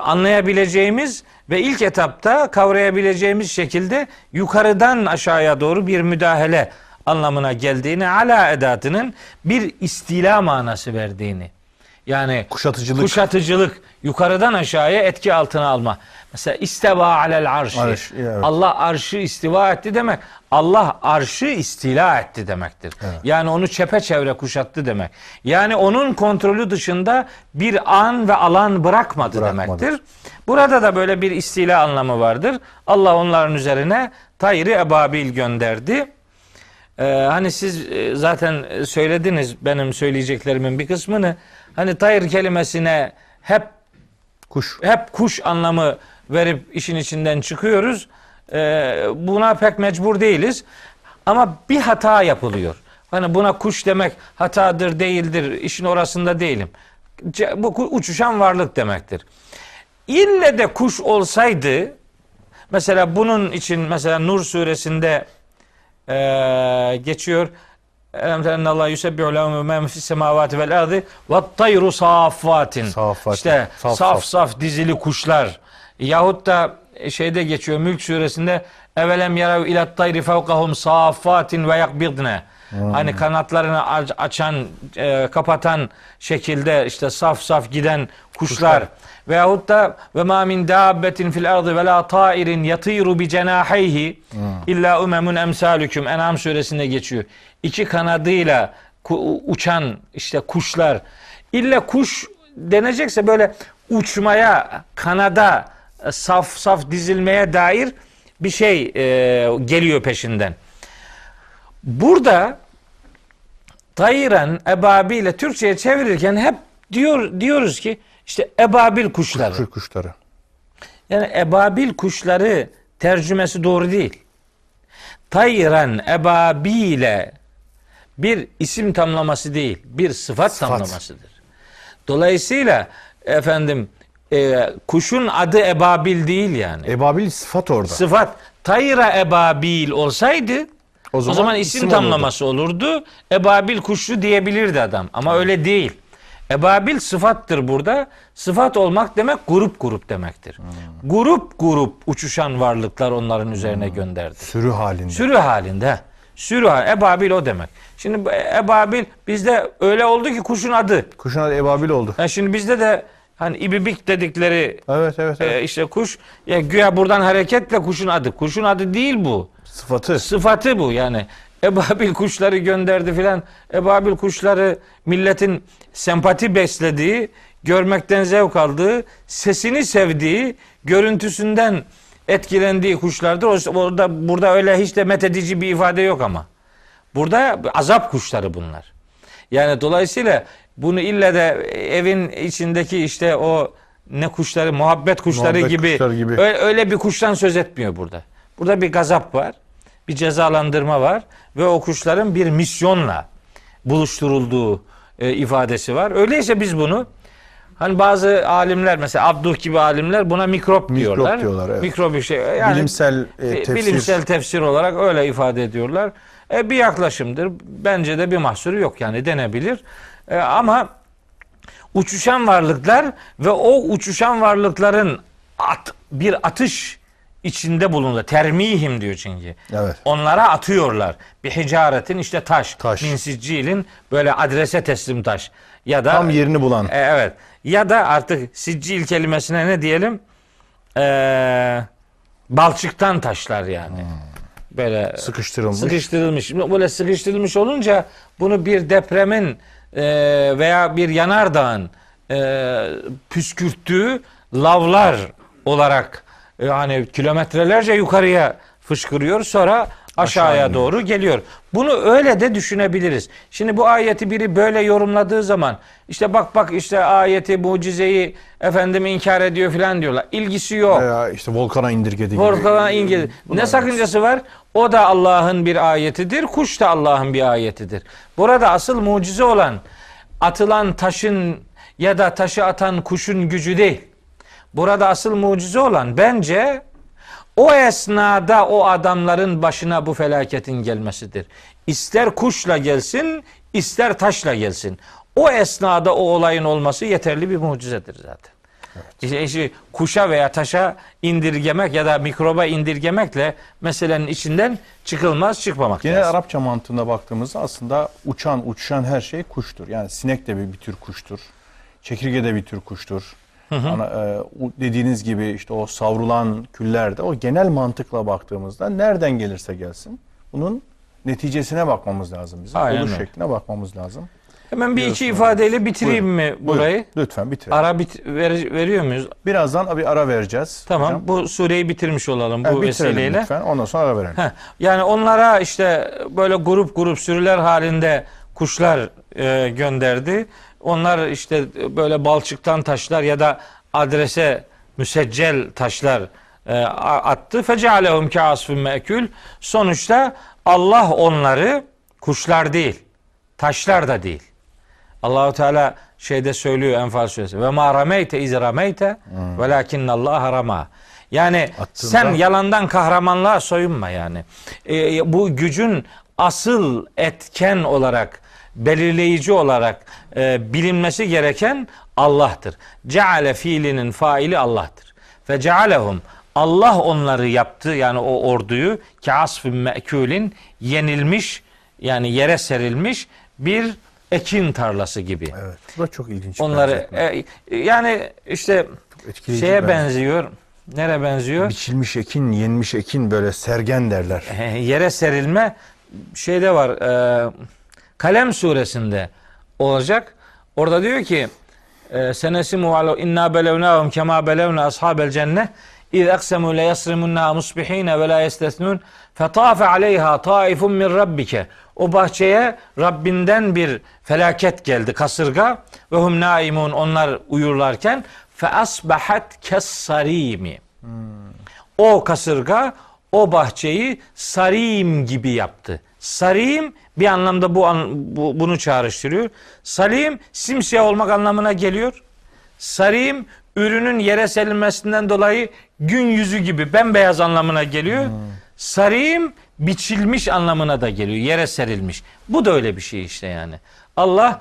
anlayabileceğimiz ve ilk etapta kavrayabileceğimiz şekilde yukarıdan aşağıya doğru bir müdahale anlamına geldiğini, ala edatının bir istila manası verdiğini. Yani Kuşatıcılık. kuşatıcılık, yukarıdan aşağıya etki altına alma. Mesela isteva alel arşi. Arş, evet. Allah arşı istiva etti demek. Allah arşı istila etti demektir. Yani onu çepeçevre kuşattı demek. Yani onun kontrolü dışında bir an ve alan bırakmadı, Bırakmadı. demektir. Burada da böyle bir istila anlamı vardır. Allah onların üzerine tayri ebabil gönderdi. Ee, hani siz e, zaten söylediniz benim söyleyeceklerimin bir kısmını. Hani tayr kelimesine hep Kuş. hep kuş anlamı verip işin içinden çıkıyoruz. Ee, buna pek mecbur değiliz. Ama bir hata yapılıyor. Hani buna kuş demek hatadır değildir işin orasında değilim. Bu uçuşan varlık demektir. İlle de kuş olsaydı mesela bunun için mesela Nur suresinde eee, geçiyor. Teren Allah yusebbihu lehu men fis semavati vel ardı ve tayru saffatin. İşte saf. saf dizili kuşlar. Yahut da şeyde geçiyor Mülk suresinde evelem yarav ilat tayri fevkahum saffatin ve yakbidne. Hani kanatlarını aç- açan, e, kapatan şekilde işte saf saf giden kuşlar. Veyahut da ve ma min dabbetin fil ardı ve la tairin yatiru bi cenaheyhi illa umemun emsalüküm. En'am suresinde geçiyor. İki kanadıyla uçan işte kuşlar. İlla kuş denecekse böyle uçmaya, kanada e, saf saf dizilmeye dair bir şey e, geliyor peşinden. Burada Tayran ebabiyle Türkçe'ye çevirirken hep diyor diyoruz ki işte ebabil kuşları. Kır kuşları. Yani ebabil kuşları tercümesi doğru değil. Tayran ebabile bir isim tamlaması değil, bir sıfat, Sıfat. tamlamasıdır. Dolayısıyla efendim e, kuşun adı ebabil değil yani. Ebabil sıfat orada. Sıfat tayra ebabil olsaydı O o zaman zaman, isim, isim tamlaması olurdu. Ebabil kuşu diyebilirdi adam. Ama öyle değil. Ebabil sıfattır burada. Sıfat olmak demek grup grup demektir. Hmm. Grup grup uçuşan varlıklar onların üzerine gönderdi. Sürü halinde. Sürü halinde. Sürü hal. Ebabil o demek. Şimdi ebabil bizde öyle oldu ki kuşun adı. Kuşun adı ebabil oldu. Yani şimdi bizde de hani ibibik dedikleri Evet evet evet. e, işte kuş ya güya buradan hareketle kuşun adı. Kuşun adı değil bu. Sıfatı. Sıfatı bu yani. Ebabil kuşları gönderdi filan. Ebabil kuşları milletin sempati beslediği, görmekten zevk aldığı, sesini sevdiği, görüntüsünden etkilendiği kuşlardır. Orada burada öyle hiç de methedici bir ifade yok ama. Burada azap kuşları bunlar. Yani dolayısıyla bunu ille de evin içindeki işte o ne kuşları, muhabbet kuşları Muhabbet gibi, kuşları gibi. Öyle, öyle bir kuştan söz etmiyor burada. Burada bir gazap var, bir cezalandırma var ve o kuşların bir misyonla buluşturulduğu e, ifadesi var. Öyleyse biz bunu hani bazı alimler mesela Abduh gibi alimler buna mikrop, Mikrop diyorlar. diyorlar, evet. Mikrop bir şey. Yani bilimsel e, tefsir. Bilimsel tefsir olarak öyle ifade ediyorlar. E, bir yaklaşımdır. Bence de bir mahsuru yok yani denebilir. E, ama uçuşan varlıklar ve o uçuşan varlıkların at, bir atış içinde bulundu. Termihim diyor çünkü. Evet. Onlara atıyorlar. Bir hicaretin işte taş. Taş. Min böyle adrese teslim taş. Ya da Tam yerini bulan. e, evet. Ya da artık siccil kelimesine ne diyelim? Ee, balçıktan taşlar yani. Böyle Sıkıştırılmış. sıkıştırılmış. Böyle sıkıştırılmış olunca bunu bir depremin e, veya bir yanardağın e, püskürttüğü lavlar olarak yani kilometrelerce yukarıya fışkırıyor. Sonra aşağıya Aşağı doğru geliyor. Bunu öyle de düşünebiliriz. Şimdi bu ayeti biri böyle yorumladığı zaman işte bak bak işte ayeti mucizeyi efendim inkar ediyor filan diyorlar. İlgisi yok. Veya işte volkana indirgedi gibi. Volkan'a İngiliz. Ne sakıncası var? O da Allah'ın bir ayetidir. Kuş da Allah'ın bir ayetidir. Burada asıl mucize olan atılan taşın ya da taşı atan kuşun gücü değil. Burada asıl mucize olan bence o esnada o adamların başına bu felaketin gelmesidir. İster kuşla gelsin, ister taşla gelsin. O esnada o olayın olması yeterli bir mucizedir zaten. İşte, işte kuşa veya taşa indirgemek ya da mikroba indirgemekle meselenin içinden çıkılmaz çıkmamak Genel lazım. Arapça mantığına baktığımızda aslında uçan, uçuşan her şey kuştur. Yani sinek de bir, bir tür kuştur. Çekirge de bir tür kuştur. Ana, e, dediğiniz gibi işte o savrulan küller de o genel mantıkla baktığımızda nereden gelirse gelsin bunun neticesine bakmamız lazım bizim. Aynen Oluş şekline bakmamız lazım. Hemen bir iki ifadeyle bitireyim Buyurun, mi burayı? Buyurun, lütfen bitirelim. Ara bit ver- veriyor muyuz? Birazdan bir ara vereceğiz. Tamam. hocam. Bu sureyi bitirmiş olalım bu vesileyle. lütfen. Ondan sonra ara verelim. Heh, yani onlara işte böyle grup grup sürüler halinde kuşlar e, gönderdi. Onlar işte böyle balçıktan taşlar ya da adrese müseccel taşlar e, attı. Fecealehum kâsfün mekül. Sonuçta Allah onları kuşlar değil, taşlar da değil. Allahu Teala şeyde söylüyor Enfal suresi. Ve ma rameyte iz rameyte velakin Allah rama. Yani Attığında- sen yalandan kahramanlığa soyunma yani. Ee, bu gücün asıl etken olarak belirleyici olarak e, bilinmesi gereken Allah'tır. Ceale fiilinin faili Allah'tır. Ve cealehum Allah onları yaptı yani o orduyu ki asfın me'kulin yenilmiş yani yere serilmiş bir ekin tarlası gibi. Evet. Bu da çok ilginç. Onları benzetme. e, yani işte şeye bir benziyor. Nere benziyor? Biçilmiş ekin, yenmiş ekin böyle sergen derler. E, yere serilme şeyde var. e, Kalem suresinde olacak. Orada diyor ki e, senesimu alo inna belevnahum kema belevna ashabel cennet İz aksemu le yasrimunna musbihine ve la yestesnun fetafe aleyha taifun min rabbike. O bahçeye Rabbinden bir felaket geldi kasırga ve hum naimun onlar uyurlarken fe asbahat kessarimi. O kasırga o bahçeyi sarim gibi yaptı. Sarim bir anlamda bu, an- bu bunu çağrıştırıyor. Salim simsiyah olmak anlamına geliyor. Sarim ürünün yere serilmesinden dolayı gün yüzü gibi bembeyaz anlamına geliyor. Sarim biçilmiş anlamına da geliyor. Yere serilmiş. Bu da öyle bir şey işte yani. Allah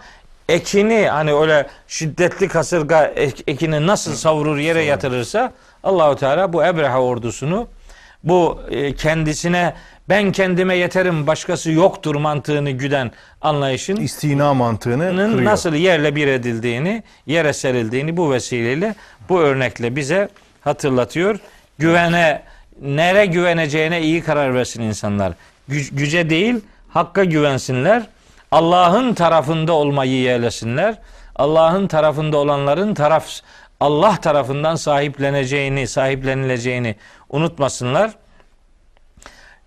ekini hani öyle şiddetli kasırga ek- ekini nasıl savurur yere yatırırsa Allahu Teala bu Ebreha ordusunu bu e, kendisine ben kendime yeterim başkası yoktur mantığını güden anlayışın İstina mantığını kırıyor. nasıl yerle bir edildiğini, yere serildiğini bu vesileyle bu örnekle bize hatırlatıyor. Güvene nere güveneceğine iyi karar versin insanlar. Gü- güce değil, hakka güvensinler. Allah'ın tarafında olmayı yeğlesinler. Allah'ın tarafında olanların taraf Allah tarafından sahipleneceğini, sahiplenileceğini unutmasınlar.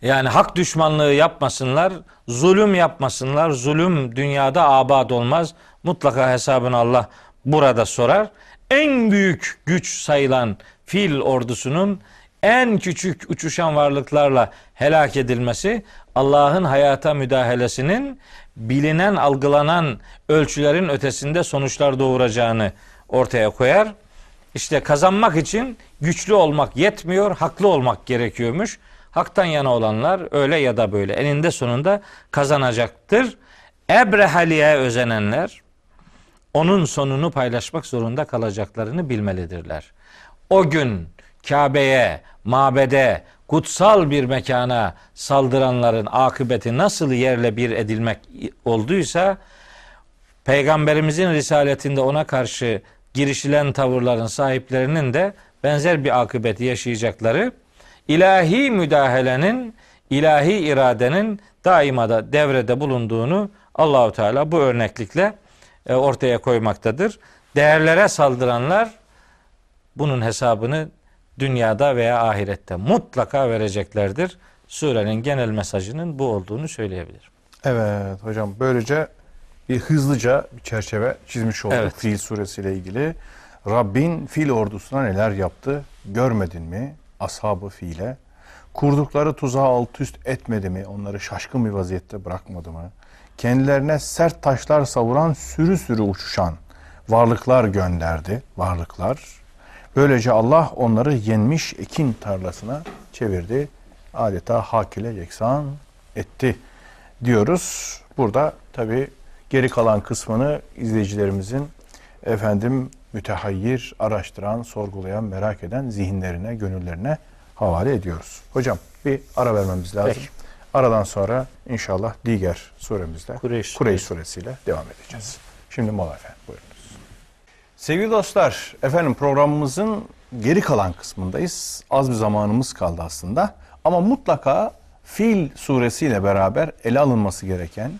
Yani hak düşmanlığı yapmasınlar, zulüm yapmasınlar. Zulüm dünyada abad olmaz. Mutlaka hesabını Allah burada sorar. En büyük güç sayılan fil ordusunun en küçük uçuşan varlıklarla helak edilmesi Allah'ın hayata müdahalesinin bilinen, algılanan ölçülerin ötesinde sonuçlar doğuracağını ortaya koyar. İşte kazanmak için güçlü olmak yetmiyor, haklı olmak gerekiyormuş. Haktan yana olanlar öyle ya da böyle eninde sonunda kazanacaktır. Ebrehali'ye özenenler onun sonunu paylaşmak zorunda kalacaklarını bilmelidirler. O gün Kabe'ye, mabede, kutsal bir mekana saldıranların akıbeti nasıl yerle bir edilmek olduysa Peygamberimizin risaletinde ona karşı girişilen tavırların sahiplerinin de benzer bir akıbeti yaşayacakları ilahi müdahalenin, ilahi iradenin daima da devrede bulunduğunu Allahu Teala bu örneklikle e, ortaya koymaktadır. Değerlere saldıranlar bunun hesabını dünyada veya ahirette mutlaka vereceklerdir. Surenin genel mesajının bu olduğunu söyleyebilirim. Evet hocam böylece bir hızlıca bir çerçeve çizmiş olduk Evet. Fil suresiyle ilgili. Rabbin fil ordusuna neler yaptı görmedin mi? Ashabı file. Kurdukları tuzağı alt üst etmedi mi? Onları şaşkın bir vaziyette bırakmadı mı? Kendilerine sert taşlar savuran sürü sürü uçuşan varlıklar gönderdi. Varlıklar. Böylece Allah onları yenmiş ekin tarlasına çevirdi. Adeta hak yeksan etti diyoruz. Burada tabi geri kalan kısmını izleyicilerimizin efendim mütehayyir, araştıran, sorgulayan, merak eden zihinlerine, gönüllerine havale ediyoruz. Hocam bir ara vermemiz lazım. Peki. Aradan sonra inşallah diğer suremizde Kureyş Kureyş suresiyle devam edeceğiz. Şimdi mola efendim buyurunuz. Sevgili dostlar, efendim programımızın geri kalan kısmındayız. Az bir zamanımız kaldı aslında. Ama mutlaka Fil suresiyle beraber ele alınması gereken,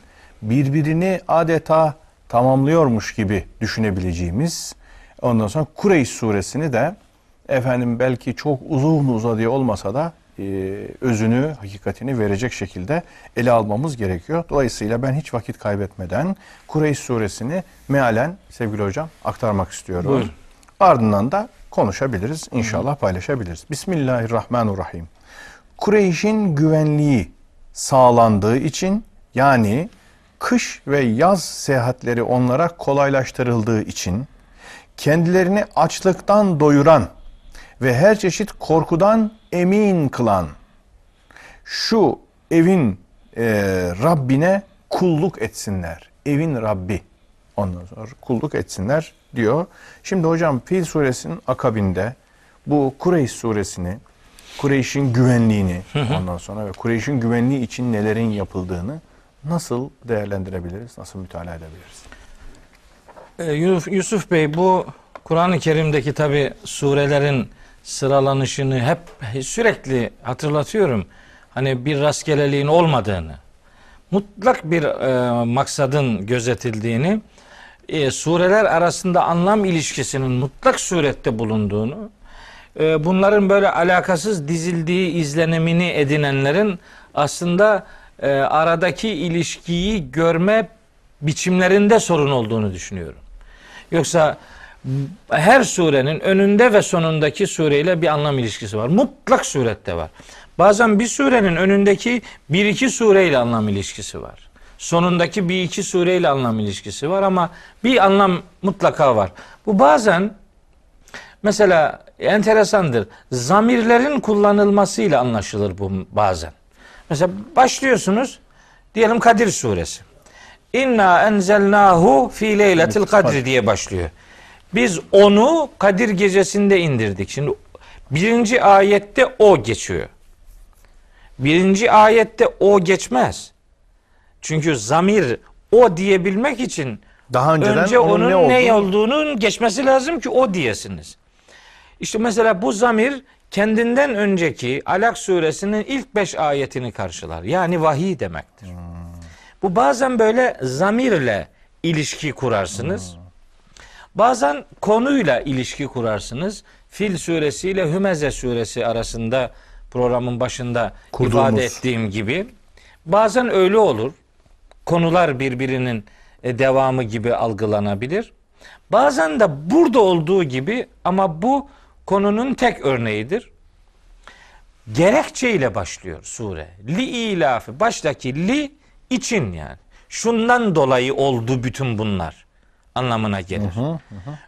birbirini adeta tamamlıyormuş gibi düşünebileceğimiz, ondan sonra Kureyş suresini de efendim belki çok uzun uzadıya olmasa da e, özünü, hakikatini verecek şekilde ele almamız gerekiyor. Dolayısıyla ben hiç vakit kaybetmeden Kureyş suresini mealen sevgili hocam aktarmak istiyorum. Buyurun. Ardından da konuşabiliriz, inşallah paylaşabiliriz. Bismillahirrahmanirrahim. Kureyş'in güvenliği sağlandığı için yani kış ve yaz seyahatleri onlara kolaylaştırıldığı için kendilerini açlıktan doyuran ve her çeşit korkudan emin kılan şu evin e, Rabbine kulluk etsinler. Evin Rabbi. Ondan sonra kulluk etsinler diyor. Şimdi hocam Fil suresinin akabinde bu Kureyş suresini Kureyş'in güvenliğini ondan sonra ve Kureyş'in güvenliği için nelerin yapıldığını nasıl değerlendirebiliriz, nasıl mütalaa edebiliriz? Ee, Yusuf, Yusuf Bey bu Kur'an-ı Kerim'deki tabi surelerin sıralanışını hep sürekli hatırlatıyorum. Hani bir rastgeleliğin olmadığını, mutlak bir e, maksadın gözetildiğini, e, sureler arasında anlam ilişkisinin mutlak surette bulunduğunu, e, bunların böyle alakasız dizildiği izlenimini edinenlerin aslında e, aradaki ilişkiyi görme biçimlerinde sorun olduğunu düşünüyorum. Yoksa her surenin önünde ve sonundaki sureyle bir anlam ilişkisi var. Mutlak surette var. Bazen bir surenin önündeki bir iki sureyle anlam ilişkisi var. Sonundaki bir iki sureyle anlam ilişkisi var ama bir anlam mutlaka var. Bu bazen mesela enteresandır. Zamirlerin kullanılmasıyla anlaşılır bu bazen. Mesela başlıyorsunuz diyelim Kadir suresi. İnna enzelnahu fi leyletil kadri diye başlıyor. Biz onu Kadir gecesinde indirdik. Şimdi birinci ayette o geçiyor. Birinci ayette o geçmez. Çünkü zamir o diyebilmek için Daha önceden önce onun onun ne ne, olduğunu- olduğunun geçmesi lazım ki o diyesiniz. İşte mesela bu zamir kendinden önceki Alak suresinin ilk beş ayetini karşılar. Yani vahiy demektir. Bu bazen böyle zamirle ilişki kurarsınız. Bazen konuyla ilişki kurarsınız. Fil suresi ile Hümeze suresi arasında programın başında Kurduğumuz. ifade ettiğim gibi. Bazen öyle olur. Konular birbirinin e, devamı gibi algılanabilir. Bazen de burada olduğu gibi ama bu konunun tek örneğidir. Gerekçe ile başlıyor sure. Li ilafı. Baştaki li için yani. Şundan dolayı oldu bütün bunlar anlamına gelir.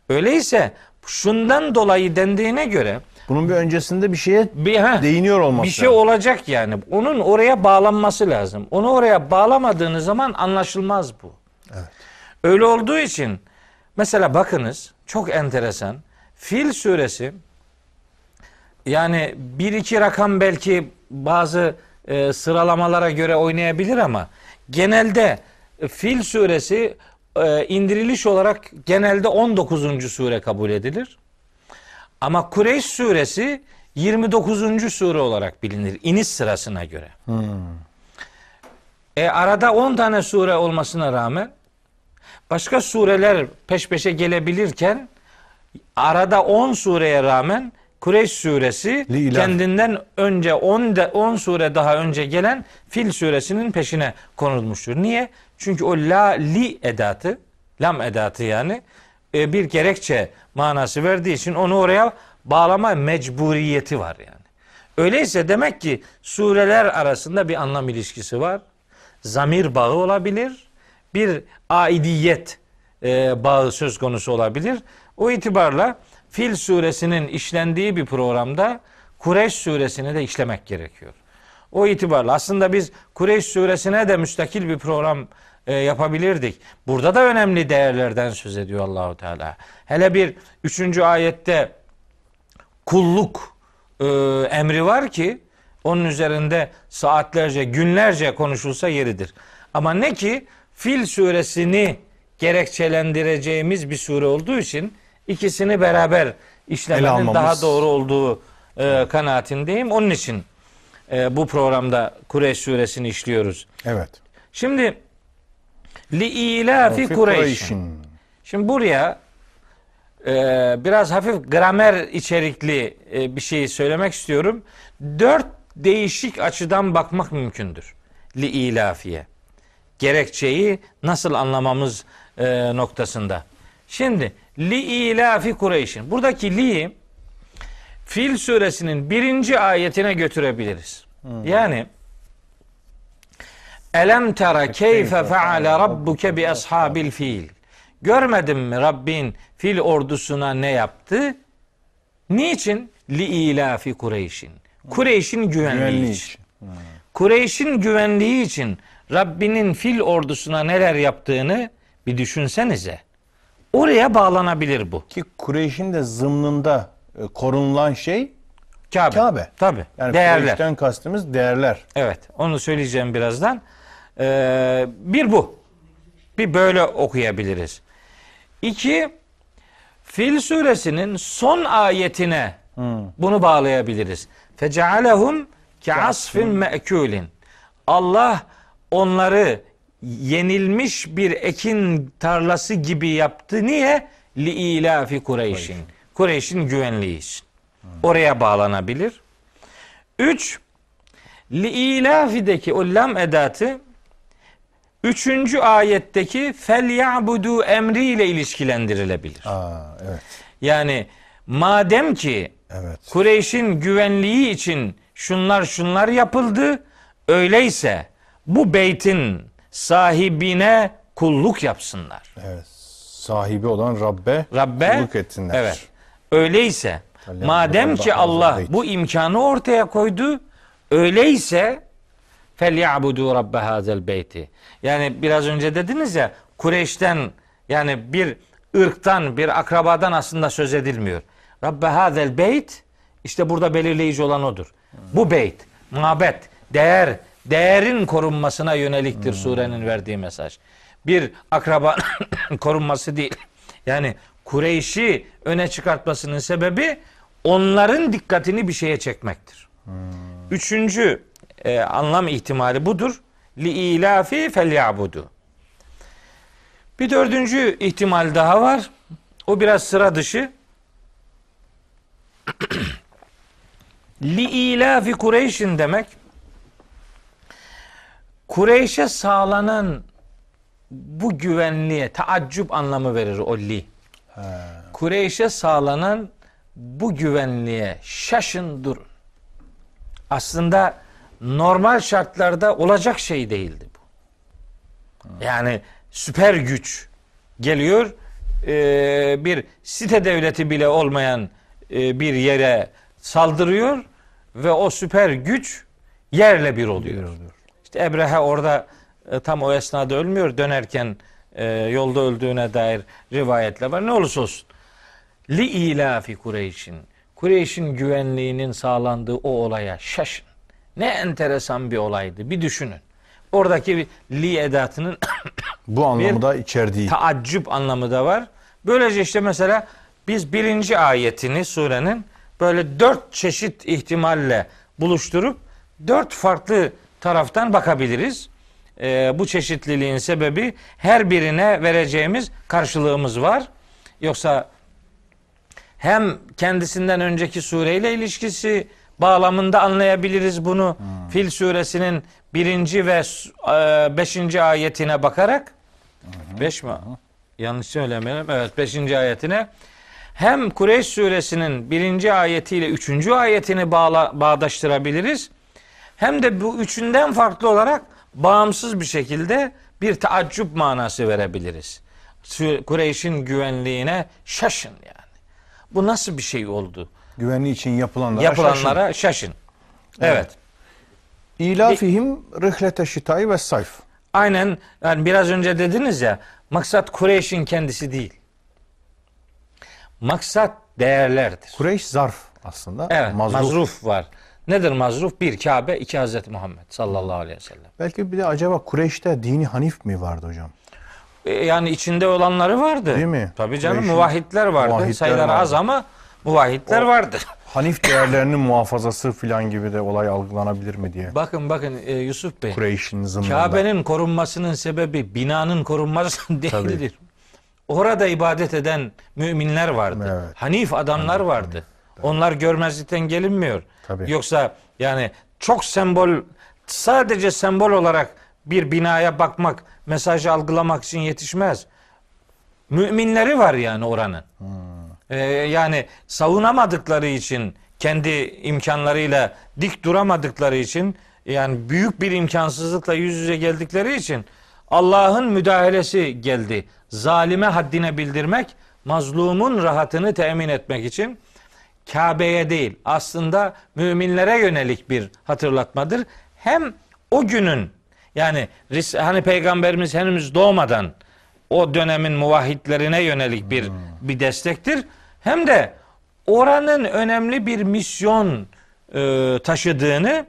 Öyleyse şundan dolayı dendiğine göre Bunun bir öncesinde bir şeye bir, ha, değiniyor olması bir şey lazım. olacak yani. Onun oraya bağlanması lazım. Onu oraya bağlamadığınız zaman anlaşılmaz bu. Öyle olduğu için mesela bakınız çok enteresan. Fil suresi yani bir iki rakam belki bazı e, sıralamalara göre oynayabilir ama genelde Fil suresi e, indiriliş olarak genelde 19. sure kabul edilir. Ama Kureyş suresi 29. sure olarak bilinir iniş sırasına göre. E arada 10 tane sure olmasına rağmen başka sureler peş peşe gelebilirken arada 10 sureye rağmen Kureyş suresi Li ilaf. kendinden önce 10 de 10 sure daha önce gelen Fil suresinin peşine konulmuştur. Niye? Çünkü o la li edatı, lam edatı yani e, bir gerekçe manası verdiği için onu oraya bağlama mecburiyeti var yani. Öyleyse demek ki sureler arasında bir anlam ilişkisi var. Zamir bağı olabilir. Bir aidiyet e, bağı söz konusu olabilir. O itibarla Fil suresinin işlendiği bir programda Kureyş suresini de işlemek gerekiyor. O itibarla aslında biz Kureyş suresine de müstakil bir program e, yapabilirdik. Burada da önemli değerlerden söz ediyor Allahu Teala. Hele bir üçüncü ayette kulluk e, emri var ki onun üzerinde saatlerce, günlerce konuşulsa yeridir. Ama ne ki Fil suresini gerekçelendireceğimiz bir sure olduğu için ikisini beraber işlemenin daha doğru olduğu e, kanaatindeyim. Onun için e, bu programda Kureyş suresini işliyoruz. Evet. Şimdi li ilafi Fi Kureyş'in. Kureyş'in. Şimdi buraya e, biraz hafif gramer içerikli e, bir şey söylemek istiyorum. Dört değişik açıdan bakmak mümkündür. Li ilafiye. Gerekçeyi nasıl anlamamız e, noktasında. Şimdi li ilafi Kureyş'in. Buradaki li Fil suresinin birinci ayetine götürebiliriz. Yani Elem tera keyfe feale rabbuke bi ashabil fil. Görmedin mi Rabbin fil ordusuna ne yaptı? Niçin? Li ilafi Kureyş'in. Kureyş'in güvenliği, Güvenliği için. için. Kureyş'in güvenliği için Rabbinin fil ordusuna neler yaptığını bir düşünsenize. Oraya bağlanabilir bu. Ki Kureyş'in de zımnında e, korunulan şey Kabe. Kabe. Tabii. yani Değerler. Kureyş'ten kastımız değerler. Evet. Onu söyleyeceğim birazdan. Ee, bir bu. Bir böyle okuyabiliriz. İki, Fil suresinin son ayetine bunu bağlayabiliriz. Fecealehum keasfin me'kulin. Allah onları yenilmiş bir ekin tarlası gibi yaptı. Niye? Li ilafi Kureyş'in. Kureyş'in güvenliği için. Oraya bağlanabilir. Üç, li ilafideki o lam edatı üçüncü ayetteki fel ya'budu emriyle ilişkilendirilebilir. Aa, evet. Yani madem ki Evet. Kureyş'in güvenliği için şunlar şunlar yapıldı. Öyleyse bu beytin sahibine kulluk yapsınlar. Evet. Sahibi olan Rabbe Rabbe kulluk etsinler. Evet. Öyleyse madem ki Allah bu imkanı ortaya koydu öyleyse fel ya'budu rabbe hazel beyti. Yani biraz önce dediniz ya Kureyş'ten yani bir ırktan bir akrabadan aslında söz edilmiyor. Rabbe hazel beyt işte burada belirleyici olan odur. Bu beyt, mabet, değer, değerin korunmasına yöneliktir surenin verdiği mesaj. Bir akraba korunması değil. Yani Kureyş'i öne çıkartmasının sebebi onların dikkatini bir şeye çekmektir. Üçüncü e, anlam ihtimali budur. Li ilafi fel ya'budu. Bir dördüncü ihtimal daha var. O biraz sıra dışı. Li ilafi Kureyş'in demek Kureyş'e sağlanan bu güvenliğe taaccüp anlamı verir o li. Kureyş'e sağlanan bu güvenliğe şaşın durun. Aslında normal şartlarda olacak şey değildi bu. Yani süper güç geliyor e, bir site devleti bile olmayan e, bir yere saldırıyor ve o süper güç yerle bir oluyor. İşte Ebrehe orada e, tam o esnada ölmüyor. Dönerken e, yolda öldüğüne dair rivayetler var. Ne olursa olsun. Li ilafi Kureyş'in. Kureyş'in güvenliğinin sağlandığı o olaya şaşın. Ne enteresan bir olaydı. Bir düşünün. Oradaki bir li edatının Bu anlamı da içerdiği. taaccüp anlamı da var. Böylece işte mesela biz birinci ayetini surenin böyle dört çeşit ihtimalle buluşturup dört farklı taraftan bakabiliriz. Ee, bu çeşitliliğin sebebi her birine vereceğimiz karşılığımız var. Yoksa hem kendisinden önceki sureyle ilişkisi bağlamında anlayabiliriz bunu. Fil suresinin birinci ve e, beşinci ayetine bakarak. Beş mi? Yanlış söylemeyelim. Evet beşinci ayetine. Hem Kureyş suresinin birinci ayetiyle üçüncü ayetini bağla, bağdaştırabiliriz. Hem de bu üçünden farklı olarak bağımsız bir şekilde bir taaccüp manası verebiliriz. Kureyş'in güvenliğine şaşın yani. Bu nasıl bir şey oldu? Güvenliği için yapılanlara Yapılanlara şaşın. Evet. şaşın. İlafihim rihlete şitayı ve sayf. Aynen yani biraz önce dediniz ya maksat Kureyş'in kendisi değil. Maksat değerlerdir. Kureyş zarf aslında. Evet Mazruf. mazruf. var. Nedir mazruf? Bir Kabe, iki Hazreti Muhammed sallallahu aleyhi ve sellem. Belki bir de acaba Kureyş'te dini hanif mi vardı hocam? E, Yani içinde olanları vardı. Değil mi? Tabii canım Kureyş'in muvahhidler vardı. muvahhidler Sayıları az vardı. ama muvahhidler O- vardı. Hanif değerlerinin muhafazası filan gibi de olay algılanabilir mi diye. Bakın bakın e, Yusuf Bey. Kureyş'in zımnında. Kabe'nin korunmasının sebebi binanın korunması değildir. Orada ibadet eden müminler vardı. Evet. Hanif adamlar vardı. Onlar görmezlikten gelinmiyor. Tabii. Yoksa yani çok sembol sadece sembol olarak bir binaya bakmak, mesajı algılamak için yetişmez. Müminleri var yani oranın. Ee, yani savunamadıkları için kendi imkanlarıyla dik duramadıkları için yani büyük bir imkansızlıkla yüz yüze geldikleri için Allah'ın müdahalesi geldi. Zalime haddine bildirmek, mazlumun rahatını temin etmek için Kabe'ye değil aslında müminlere yönelik bir hatırlatmadır. Hem o günün yani hani peygamberimiz henüz doğmadan o dönemin muvahhidlerine yönelik bir bir destektir. Hem de oranın önemli bir misyon e, taşıdığını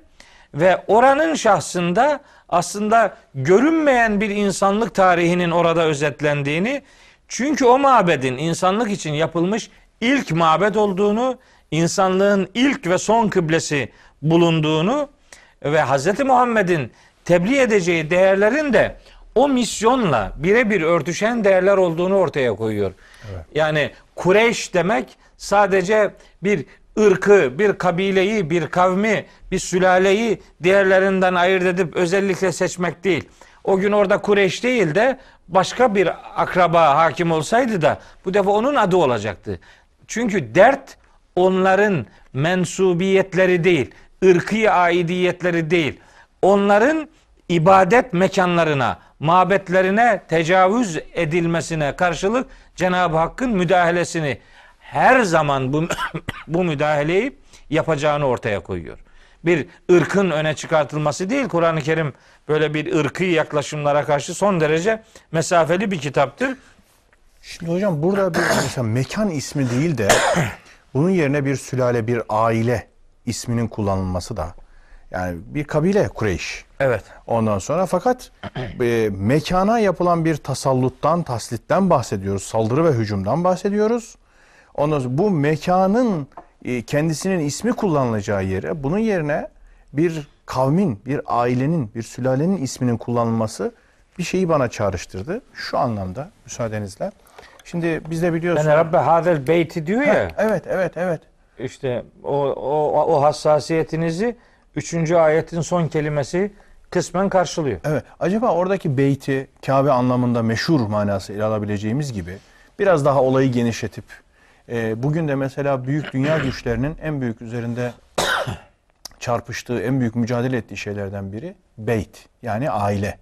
ve oranın şahsında aslında görünmeyen bir insanlık tarihinin orada özetlendiğini çünkü o mabedin insanlık için yapılmış ilk mabed olduğunu, insanlığın ilk ve son kıblesi bulunduğunu ve Hz. Muhammed'in tebliğ edeceği değerlerin de o misyonla birebir örtüşen değerler olduğunu ortaya koyuyor. Yani Kureyş demek sadece bir ırkı, bir kabileyi, bir kavmi, bir sülaleyi diğerlerinden ayırt edip özellikle seçmek değil. O gün orada Kureyş değil de başka bir akraba hakim olsaydı da bu defa onun adı olacaktı. Çünkü dert onların mensubiyetleri değil, ırkı aidiyetleri değil. Onların ibadet mekanlarına, mabetlerine tecavüz edilmesine karşılık Cenab-ı Hakk'ın müdahalesini her zaman bu bu müdahaleyi yapacağını ortaya koyuyor. Bir ırkın öne çıkartılması değil. Kur'an-ı Kerim böyle bir ırkı yaklaşımlara karşı son derece mesafeli bir kitaptır. Şimdi hocam burada bir mesela mekan ismi değil de bunun yerine bir sülale, bir aile isminin kullanılması da yani bir kabile Kureyş. Evet. Ondan sonra fakat e, mekana yapılan bir tasalluttan, taslitten bahsediyoruz. Saldırı ve hücumdan bahsediyoruz. Ondan sonra bu mekanın e, kendisinin ismi kullanılacağı yere bunun yerine bir kavmin, bir ailenin, bir sülalenin isminin kullanılması bir şeyi bana çağrıştırdı. Şu anlamda müsaadenizle. Şimdi biz de biliyorsunuz. Yani Rabbe hadel beyti diyor ya. Evet, evet, evet. İşte o, o, o hassasiyetinizi 3. ayetin son kelimesi kısmen karşılıyor. Evet. Acaba oradaki beyti Kabe anlamında meşhur manası ele alabileceğimiz gibi biraz daha olayı genişletip e, bugün de mesela büyük dünya güçlerinin en büyük üzerinde çarpıştığı, en büyük mücadele ettiği şeylerden biri beyt yani aile.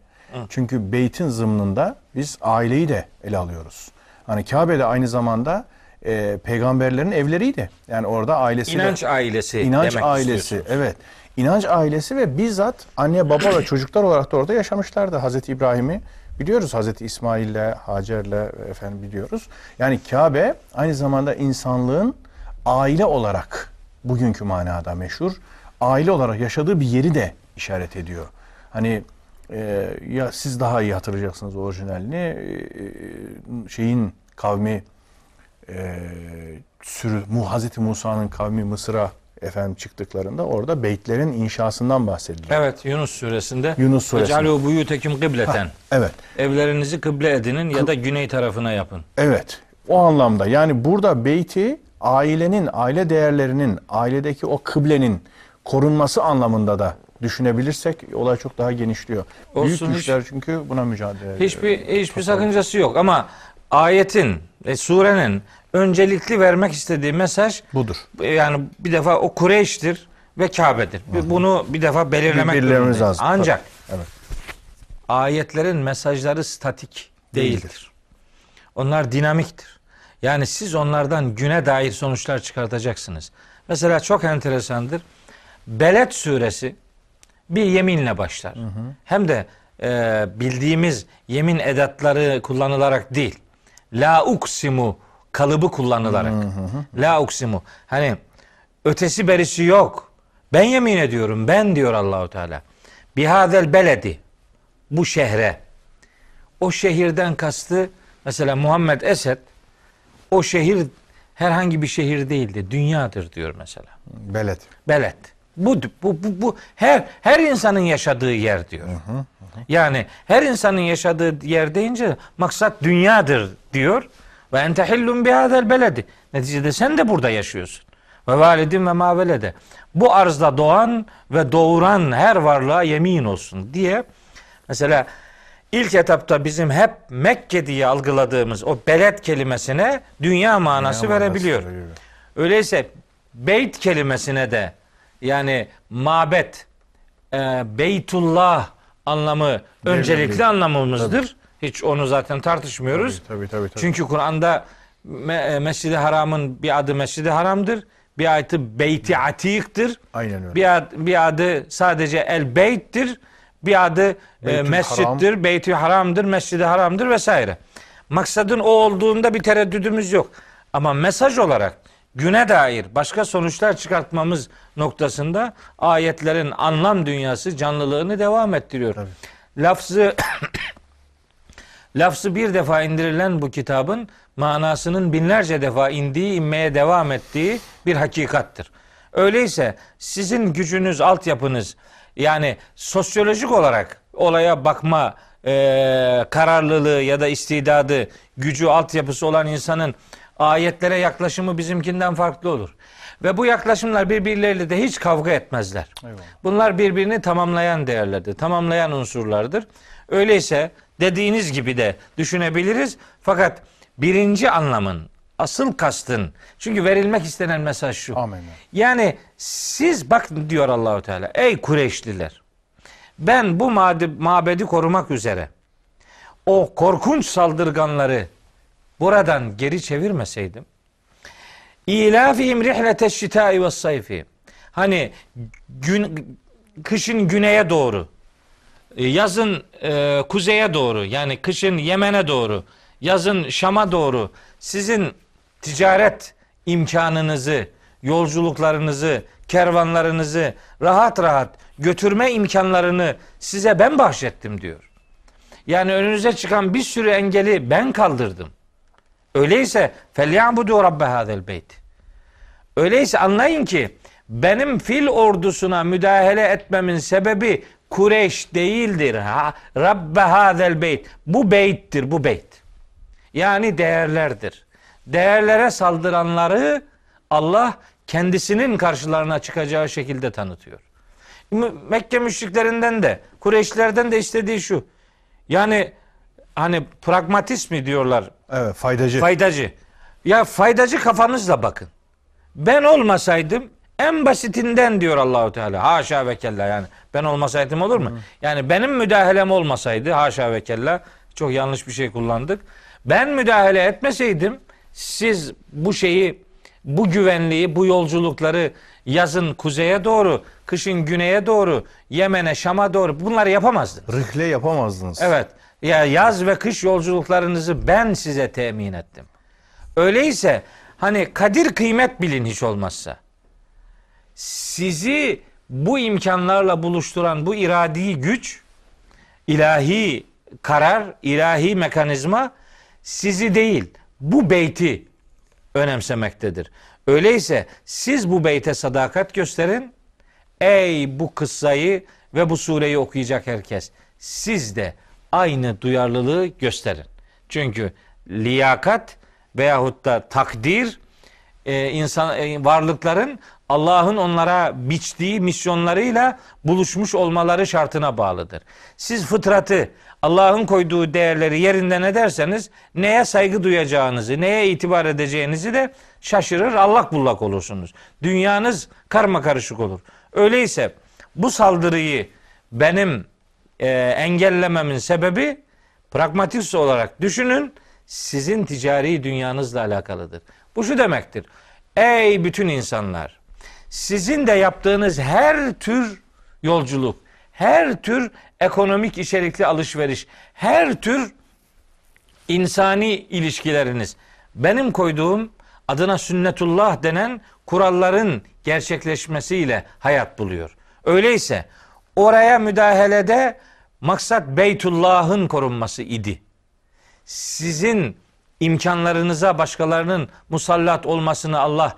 Çünkü beytin zımnında biz aileyi de ele alıyoruz. Hani Kabe de aynı zamanda e, peygamberlerin evleriydi. Yani orada ailesi İnanç ailesi İnanç demek ailesi, evet. İnanç ailesi ve bizzat anne baba ve çocuklar olarak da orada yaşamışlardı. Hazreti İbrahim'i biliyoruz. Hazreti İsmail'le, Hacer'le efendim biliyoruz. Yani Kabe aynı zamanda insanlığın aile olarak bugünkü manada meşhur. Aile olarak yaşadığı bir yeri de işaret ediyor. Hani e, ya siz daha iyi hatırlayacaksınız orijinalini. E, şeyin kavmi e, sürü, Hazreti Musa'nın kavmi Mısır'a efendim çıktıklarında orada beytlerin inşasından bahsediliyor. Evet Yunus suresinde. Yunus suresinde. Ecalu buyutekum kıbleten. Evet. Evlerinizi kıble edinin ya da güney tarafına yapın. Evet. O anlamda yani burada beyti ailenin, aile değerlerinin, ailedeki o kıblenin korunması anlamında da düşünebilirsek olay çok daha genişliyor. Büyük Olsun, hiç- güçler çünkü buna mücadele Hiçbir hiçbir sakıncası yok ama ayetin ve surenin öncelikli vermek istediği mesaj budur. yani bir defa o Kureyş'tir ve Kabe'dir. Bunu bir defa belirlemek lazım. Ancak Evet. ayetlerin mesajları statik değildir. Değildir. Onlar dinamiktir. Yani siz onlardan güne dair sonuçlar çıkartacaksınız. Mesela çok enteresandır. Beled suresi bir yeminle başlar. Hem de e, bildiğimiz yemin edatları kullanılarak değil. La uksimu kalıbı kullanılarak. La uksimu. Hani ötesi berisi yok. Ben yemin ediyorum. Ben diyor Allahu Teala. Bihadel beledi. Bu şehre. O şehirden kastı mesela Muhammed Esed o şehir herhangi bir şehir değildi. Dünyadır diyor mesela. Belet. Beled. Bu, bu, bu, bu her her insanın yaşadığı yer diyor. Yani her insanın yaşadığı yer deyince maksat dünyadır diyor. Ve ente hillun bihadel beledi. Neticede sen de burada yaşıyorsun. Ve validin ve mavelede. Bu arzda doğan ve doğuran her varlığa yemin olsun diye mesela ilk etapta bizim hep Mekke diye algıladığımız o beled kelimesine dünya manası Dünya verebiliyor. manası veriyor. Öyleyse beyt kelimesine de yani mabet, e, beytullah anlamı öncelikli anlamımızdır. Hiç onu zaten tartışmıyoruz. Tabii, tabii, tabii, tabii. Çünkü Kur'an'da Me- e, Mescid-i Haram'ın bir adı Mescid-i Haram'dır. Bir adı Beyti Atik'tir. Aynen öyle. Bir, ad, bir adı sadece El Beyt'tir. Bir adı e, Mescid'dir, Beytü Haram'dır, Mescid-i Haram'dır vesaire. Maksadın o olduğunda bir tereddüdümüz yok. Ama mesaj olarak güne dair başka sonuçlar çıkartmamız noktasında ayetlerin anlam dünyası canlılığını devam ettiriyor. Tabii. Lafzı lafzı bir defa indirilen bu kitabın manasının binlerce defa indiği, inmeye devam ettiği bir hakikattır. Öyleyse sizin gücünüz, altyapınız yani sosyolojik olarak olaya bakma e, kararlılığı ya da istidadı, gücü, altyapısı olan insanın ayetlere yaklaşımı bizimkinden farklı olur. Ve bu yaklaşımlar birbirleriyle de hiç kavga etmezler. Eyvallah. Bunlar birbirini tamamlayan değerlerdir, tamamlayan unsurlardır. Öyleyse dediğiniz gibi de düşünebiliriz. Fakat birinci anlamın, asıl kastın, çünkü verilmek istenen mesaj şu. Amin. Yani siz bakın diyor Allahu Teala. Ey Kureyşliler. Ben bu mabedi korumak üzere o korkunç saldırganları buradan geri çevirmeseydim İlafihim rihlete şitai ve sayfi. Hani gün, kışın güneye doğru, e, yazın e, kuzeye doğru, yani kışın Yemen'e doğru, yazın Şam'a doğru sizin ticaret imkanınızı, yolculuklarınızı, kervanlarınızı rahat rahat götürme imkanlarını size ben bahşettim diyor. Yani önünüze çıkan bir sürü engeli ben kaldırdım. Öyleyse felyabudu rabbe hadel beyt. Öyleyse anlayın ki benim fil ordusuna müdahale etmemin sebebi Kureyş değildir. Ha, Rabbe hadel beyt. Bu beyttir bu beyt. Yani değerlerdir. Değerlere saldıranları Allah kendisinin karşılarına çıkacağı şekilde tanıtıyor. Mekke müşriklerinden de Kureyşlerden de istediği şu. Yani hani pragmatismi diyorlar Evet faydacı. Faydacı. Ya faydacı kafanızla bakın. Ben olmasaydım en basitinden diyor Allahu Teala. Haşa ve kella yani. Ben olmasaydım olur mu? Yani benim müdahalem olmasaydı haşa ve kella çok yanlış bir şey kullandık. Ben müdahale etmeseydim siz bu şeyi bu güvenliği, bu yolculukları yazın kuzeye doğru, kışın güneye doğru, Yemen'e, Şam'a doğru bunları yapamazdınız. Rıhle yapamazdınız. Evet. Ya yaz ve kış yolculuklarınızı ben size temin ettim. Öyleyse hani kadir kıymet bilin hiç olmazsa. Sizi bu imkanlarla buluşturan bu iradi güç, ilahi karar, ilahi mekanizma sizi değil, bu beyti önemsemektedir. Öyleyse siz bu beyte sadakat gösterin. Ey bu kıssayı ve bu sureyi okuyacak herkes. Siz de aynı duyarlılığı gösterin. Çünkü liyakat veyahut da takdir e, insan e, varlıkların Allah'ın onlara biçtiği misyonlarıyla buluşmuş olmaları şartına bağlıdır. Siz fıtratı Allah'ın koyduğu değerleri yerinden ederseniz neye saygı duyacağınızı, neye itibar edeceğinizi de şaşırır, allak bullak olursunuz. Dünyanız karma karışık olur. Öyleyse bu saldırıyı benim e, engellememin sebebi pragmatist olarak düşünün sizin ticari dünyanızla alakalıdır. Bu şu demektir. Ey bütün insanlar sizin de yaptığınız her tür yolculuk, her tür ekonomik içerikli alışveriş, her tür insani ilişkileriniz benim koyduğum adına sünnetullah denen kuralların gerçekleşmesiyle hayat buluyor. Öyleyse oraya müdahalede maksat Beytullah'ın korunması idi. Sizin imkanlarınıza başkalarının musallat olmasını Allah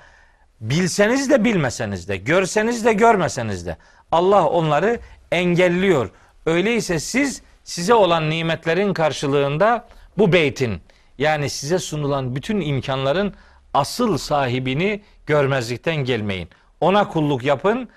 bilseniz de bilmeseniz de, görseniz de görmeseniz de Allah onları engelliyor. Öyleyse siz size olan nimetlerin karşılığında bu beytin yani size sunulan bütün imkanların asıl sahibini görmezlikten gelmeyin. Ona kulluk yapın.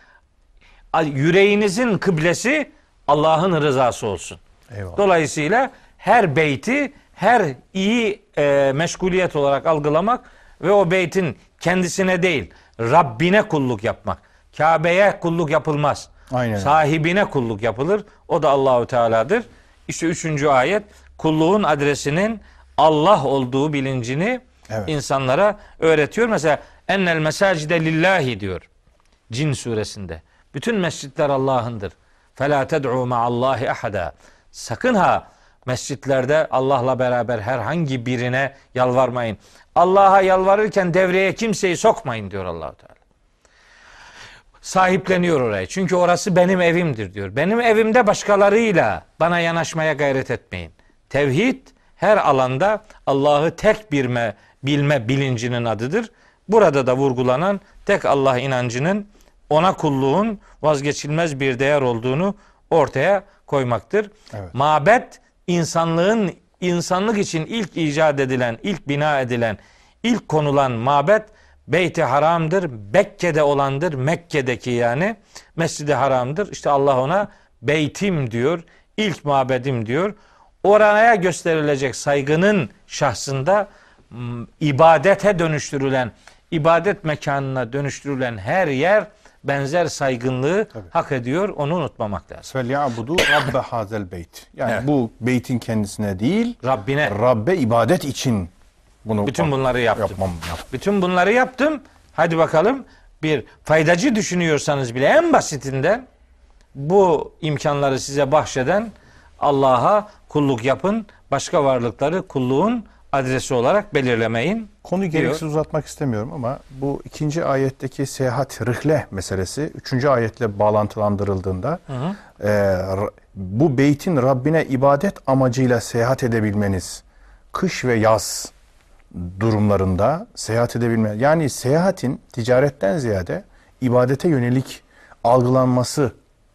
Yüreğinizin kıblesi Allah'ın rızası olsun. Eyvallah. Dolayısıyla her beyti her iyi e, meşguliyet olarak algılamak ve o beytin kendisine değil Rabbine kulluk yapmak. Kabe'ye kulluk yapılmaz. Aynen. Sahibine kulluk yapılır. O da Allahu Teala'dır. İşte üçüncü ayet kulluğun adresinin Allah olduğu bilincini Evet. insanlara öğretiyor. Mesela ennel mesacide lillahi diyor. Cin suresinde. Bütün mescitler Allah'ındır. Fela ted'u ma'allahi ahada. Sakın ha Mescitlerde Allah'la beraber herhangi birine yalvarmayın. Allah'a yalvarırken devreye kimseyi sokmayın diyor Allahu Teala. Sahipleniyor orayı. Çünkü orası benim evimdir diyor. Benim evimde başkalarıyla bana yanaşmaya gayret etmeyin. Tevhid her alanda Allah'ı tek birme, bilme bilincinin adıdır. Burada da vurgulanan tek Allah inancının ona kulluğun vazgeçilmez bir değer olduğunu ortaya koymaktır. Evet. Mabet insanlığın insanlık için ilk icat edilen, ilk bina edilen, ilk konulan mabet Beyt-i Haram'dır. Bekke'de olandır. Mekke'deki yani Mescid-i Haram'dır. İşte Allah ona beytim diyor. ilk mabedim diyor. Oraya gösterilecek saygının şahsında ibadete dönüştürülen, ibadet mekanına dönüştürülen her yer benzer saygınlığı hak ediyor. Onu unutmamak lazım. Felyabudu Rabbe hazel beyt. Yani Evet. bu beytin kendisine değil, Rabbine Rabbe ibadet için bunu bütün bunları yaptım. yapmam yap. Bütün bunları yaptım. Hadi bakalım bir faydacı düşünüyorsanız bile en basitinden bu imkanları size bahşeden Allah'a kulluk yapın. Başka varlıkları kulluğun adresi olarak belirlemeyin. Konuyu diyor. gereksiz uzatmak istemiyorum ama bu ikinci ayetteki seyahat rihle meselesi üçüncü ayetle bağlantılandırıldığında e, r- bu beytin Rabbine ibadet amacıyla seyahat edebilmeniz kış ve yaz durumlarında seyahat edebilme yani seyahatin ticaretten ziyade ibadete yönelik algılanması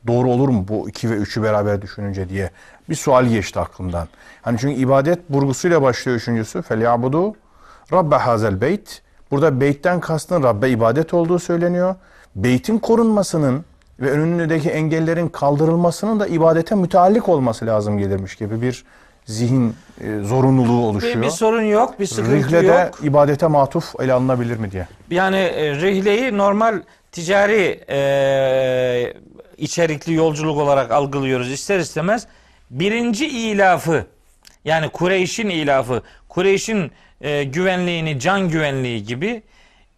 doğru olur mu bu iki ve üçü beraber düşününce diye bir sual geçti aklımdan. Hani çünkü ibadet vurgusuyla başlıyor üçüncüsü. Felyabudu Rabbe hazel beyt. Burada beytten kastın Rabbe ibadet olduğu söyleniyor. Beytin korunmasının ve önündeki engellerin kaldırılmasının da ibadete müteallik olması lazım gelirmiş gibi bir zihin e, zorunluluğu oluşuyor. Bir, bir sorun yok, bir sıkıntı Rihle de yok. ibadete matuf ele alınabilir mi diye. Yani e, rihleyi normal ticari e, içerikli yolculuk olarak algılıyoruz ister istemez. Birinci ilafı yani Kureyş'in ilafı, Kureyş'in e, güvenliğini, can güvenliği gibi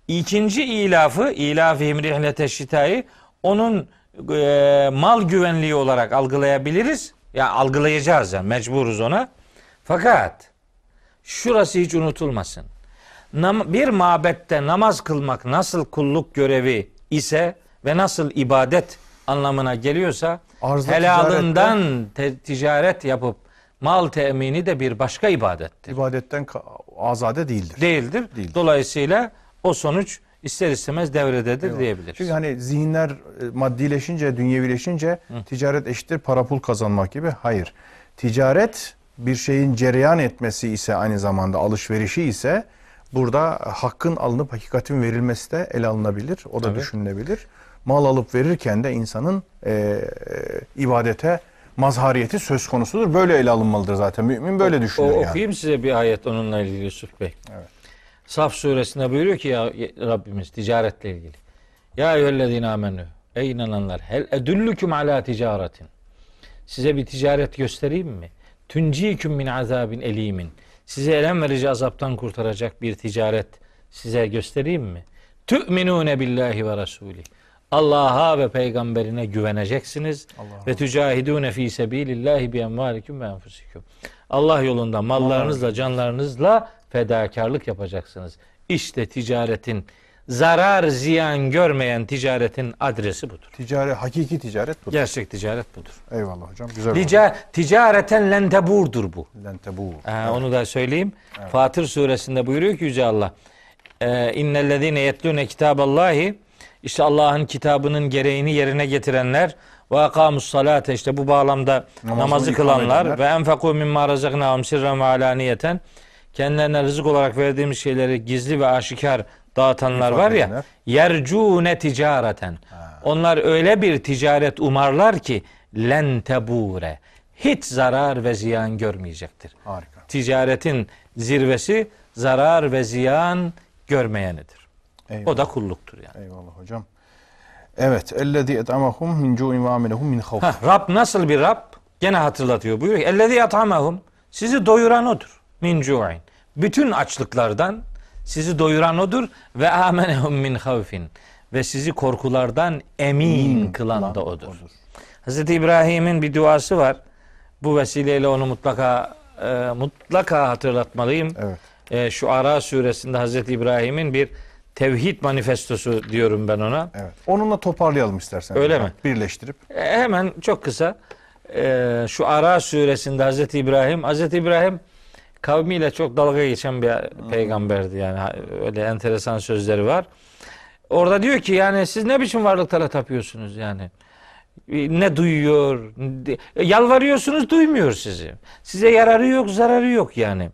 ikinci ilafı, ilafihim rihlete şitayı onun e, mal güvenliği olarak algılayabiliriz. Ya algılayacağız yani mecburuz ona. Fakat şurası hiç unutulmasın. Nam- bir mabette namaz kılmak nasıl kulluk görevi ise ve nasıl ibadet anlamına geliyorsa Arzda helalından te- ticaret yapıp mal temini de bir başka ibadettir. İbadetten azade değildir. Değildir. Değildir. Dolayısıyla o sonuç ister istemez devrededir diyebiliriz. Çünkü hani zihinler e, maddileşince, dünyevileşince ticaret eşittir para pul kazanmak gibi. Hayır. Ticaret bir şeyin cereyan etmesi ise aynı zamanda alışverişi ise burada hakkın alınıp hakikatin verilmesi de ele alınabilir. O da Tabii. düşünülebilir. Mal alıp verirken de insanın e, e, ibadete mazhariyeti söz konusudur. Böyle ele alınmalıdır zaten. Mümin böyle O, düşünüyor yani. okuyayım size bir ayet onunla ilgili Yusuf Bey. Evet. Saf suresinde buyuruyor ki ya Rabbimiz ticaretle ilgili. Ya eyyühellezine amenü. Ey inananlar. Hel edüllüküm ala ticaretin. Size bir ticaret göstereyim mi? Tunciküm min azabin elimin. Size elem verici azaptan kurtaracak bir ticaret size göstereyim mi? Tü'minune billahi ve rasuli. Allah'a ve peygamberine güveneceksiniz ve tücahidune fi sebilillahi bi emvalikum ve enfusikum. Allah yolunda mallarınızla, canlarınızla fedakarlık yapacaksınız. İşte ticaretin zarar ziyan görmeyen ticaretin adresi budur. Ticaret, hakiki ticaret bu. Gerçek ticaret budur. Eyvallah hocam. Güzel. oldu. Tica, ticareten lenteburdur bu. Lentebu. Ee, Onu da söyleyeyim. Fatır suresinde buyuruyor ki Yüce Allah. Ee, İnnellezine yetlûne kitaballahi işte Allah'ın kitabının gereğini yerine getirenler ve akamus salate işte bu bağlamda namazı ikame kılanlar ve enfekû mimma razaknâhum sirren ve alaniyeten kendilerine rızık olarak verdiğimiz şeyleri gizli ve aşikar dağıtanlar var ya yercûne ticareten. Onlar öyle bir ticaret umarlar ki len tebure hiç zarar ve ziyan görmeyecektir. Harika. ticaretin zirvesi zarar ve ziyan görmeyenidir. Eyvallah. O da kulluktur yani. Eyvallah hocam. Evet. Ellezî et'amahum min cu'in ve amelehum min havf. Rab nasıl bir Rab? Gene hatırlatıyor. Buyuruyor ki ellezî yatamahum sizi doyuran odur. Min cu'in. Bütün açlıklardan sizi doyuran odur ve amenehum min havfin ve sizi korkulardan emin kılan da odur. Hazreti İbrahim'in bir duası var. Bu vesileyle onu mutlaka e, mutlaka hatırlatmalıyım. Evet. E, şu Ara suresinde Hazreti İbrahim'in bir tevhid manifestosu diyorum ben ona. Evet. Onunla toparlayalım istersen. Öyle mi? Birleştirip. E, hemen çok kısa e, şu Ara suresinde Hazreti İbrahim Hazreti İbrahim kavmiyle çok dalga geçen bir peygamberdi yani öyle enteresan sözleri var. Orada diyor ki yani siz ne biçim varlıklara tapıyorsunuz yani? E, Ne duyuyor? e, Yalvarıyorsunuz duymuyor sizi. Size yararı yok, zararı yok yani.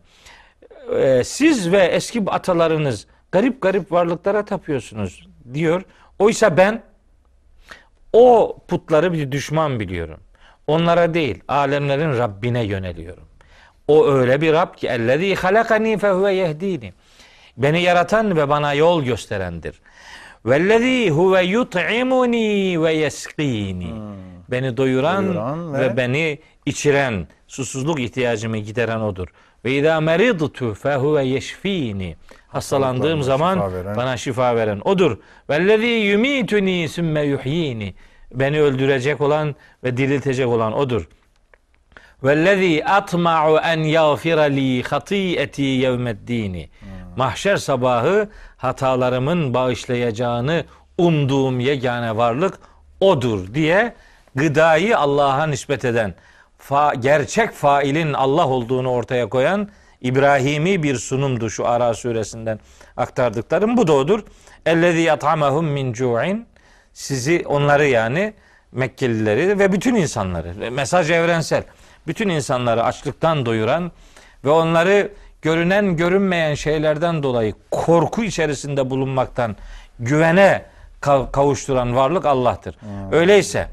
E, Siz ve eski atalarınız garip garip varlıklara tapıyorsunuz diyor. Oysa ben o putları bir düşman biliyorum. Onlara değil, alemlerin Rabbine yöneliyorum. O öyle bir Rab ki ellezî halakani fehuve yehdini. Beni yaratan ve bana yol gösterendir. Vellezî huve yut'imuni ve yeskini. Beni doyuran, Doyuran ve... ve- beni içiren, susuzluk ihtiyacımı gideren odur. Ve idâ meridtu fehuve yeşfini. Hastalandığım zaman şifa veren. bana şifa veren odur. Vellezî yumituni sümme yuhyini. Beni öldürecek olan ve diriltecek olan odur. Vellezî atma'u en yağfira li hatîeti yevmeddini. Mahşer sabahı hatalarımın bağışlayacağını umduğum yegane varlık odur diye gıdayı Allah'a nispet eden, fa- gerçek failin Allah olduğunu ortaya koyan İbrahimi bir sunumdu şu Ara suresinden aktardıklarım. Bu da odur. Ellezî yat'amahum min cu'in. Sizi onları yani Mekkelileri ve bütün insanları mesaj evrensel. Bütün insanları açlıktan doyuran ve onları görünen görünmeyen şeylerden dolayı korku içerisinde bulunmaktan güvene ka- kavuşturan varlık Allah'tır. Öyleyse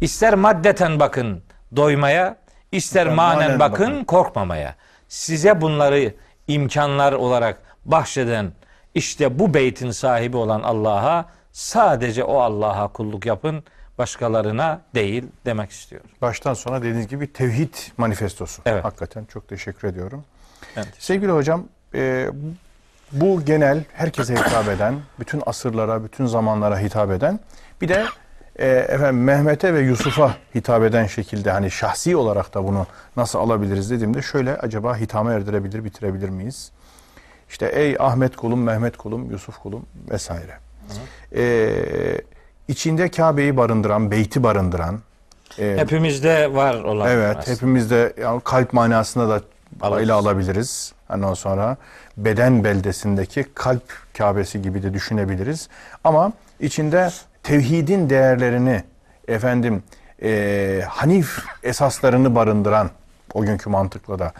ister maddeten bakın doymaya, ister manen, manen bakın, bakın. korkmamaya. Size bunları imkanlar olarak bahşeden işte bu beytin sahibi olan Allah'a sadece o Allah'a kulluk yapın, başkalarına değil demek istiyorum. Baştan sona dediğiniz gibi tevhid manifestosu. Evet. Hakikaten çok teşekkür ediyorum. Evet. Sevgili hocam, e, bu genel herkese hitap eden, bütün asırlara, bütün zamanlara hitap eden, bir de e, efendim Mehmet'e ve Yusuf'a hitap eden şekilde hani şahsi olarak da bunu nasıl alabiliriz dediğimde şöyle acaba hitama erdirebilir, bitirebilir miyiz? İşte ey Ahmet kulum, Mehmet kulum, Yusuf kulum vesaire. E, içinde Kabe'yi barındıran, beyti barındıran, e, Hepimizde var olan. Evet, aslında. hepimizde yani kalp manasında da Alırız. ele alabiliriz. Ondan sonra beden beldesindeki kalp Kabe'si gibi de düşünebiliriz. Ama içinde tevhidin değerlerini, efendim, e, Hanif esaslarını barındıran, o günkü mantıkla da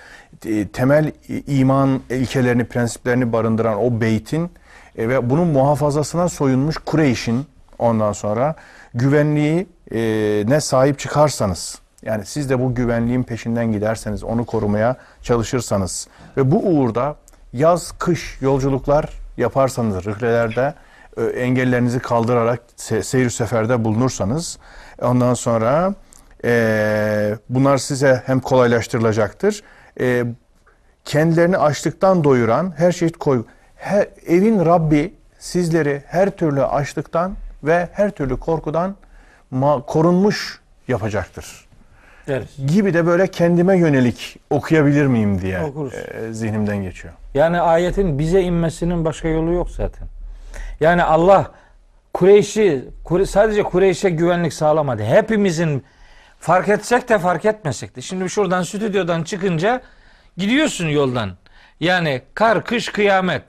e, temel iman ilkelerini, prensiplerini barındıran o beytin e, ve bunun muhafazasına soyunmuş Kureyş'in ondan sonra güvenliği e, ne sahip çıkarsanız yani siz de bu güvenliğin peşinden giderseniz onu korumaya çalışırsanız ve bu uğurda yaz kış yolculuklar yaparsanız rıhlelerde engellerinizi kaldırarak se- seyir seferde bulunursanız ondan sonra e, bunlar size hem kolaylaştırılacaktır e, kendilerini açlıktan doyuran her çeşit koy her, evin Rabbi sizleri her türlü açlıktan ve her türlü korkudan korunmuş yapacaktır. Deriz. Gibi de böyle kendime yönelik okuyabilir miyim diye Okuruz. e, zihnimden geçiyor. Yani ayetin bize inmesinin başka yolu yok zaten. Yani Allah Kureyş'i Kure- sadece Kureyş'e güvenlik sağlamadı. Hepimizin fark etsek de fark etmesek de. Şimdi şuradan stüdyodan çıkınca gidiyorsun yoldan. Yani kar, kış, kıyamet.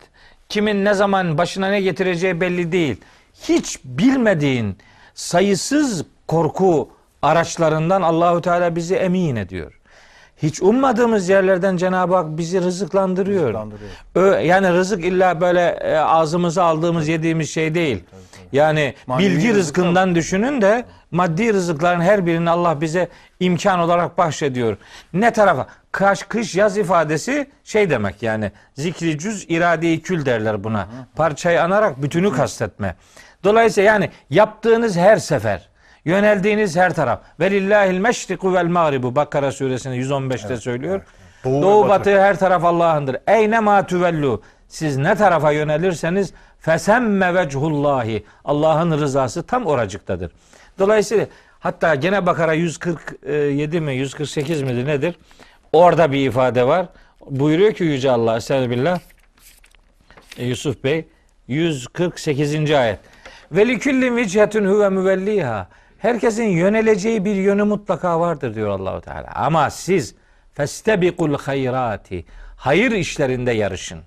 Kimin ne zaman başına ne getireceği belli değil. Hiç bilmediğin sayısız korku araçlarından Allahu Teala bizi emin ediyor. Hiç ummadığımız yerlerden Cenab-ı Hak bizi rızıklandırıyor. Rızıklandırıyor. Ö- yani rızık illa böyle e, ağzımıza aldığımız yediğimiz şey değil. Yani Manevi bilgi rızık rızkından düşünün de maddi rızıkların her birini Allah bize imkan olarak bahşediyor. Ne tarafa? Kaş, kış, yaz ifadesi şey demek yani zikri cüz irade-i kül derler buna. Parçayı anarak bütünü kastetme. Dolayısıyla yani yaptığınız her sefer Yöneldiğiniz her taraf. Velillahil meşriku vel mağribu. Bakara suresinin 115'te söylüyor. Doğu Doğu, ve batı. batı. her taraf Allah'ındır. Eyne ma tüvellu. Siz ne tarafa yönelirseniz fesemme vechullahi. Allah'ın rızası tam oracıktadır. Dolayısıyla Hatta gene Bakara 147 mi 148 midir nedir? Orada bir ifade var. Buyuruyor ki Yüce Allah Estağfirullah. Yusuf Bey 148. ayet. Ve liküllin vichetun huve müvelliha. Herkesin yöneleceği bir yönü mutlaka vardır diyor Allahu Teala. Ama siz festebikul hayrati. Hayır işlerinde yarışın.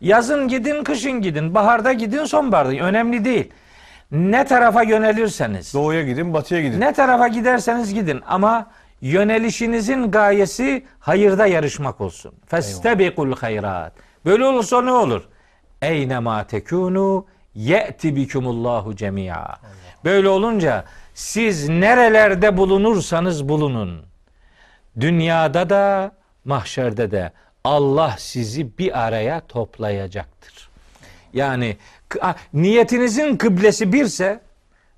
Yazın gidin, kışın gidin, baharda gidin, sonbaharda önemli değil. Ne tarafa yönelirseniz, Doğuya gidin, batıya gidin. ne tarafa giderseniz gidin ama yönelişinizin gayesi hayırda yarışmak olsun. Festebikul hayrat. Böyle olursa ne olur? Eyne ma tekunu ye'ti bikumullahu cemia. Böyle olunca siz nerelerde bulunursanız bulunun. Dünyada da mahşerde de Allah sizi bir araya toplayacaktır. Yani niyetinizin kıblesi birse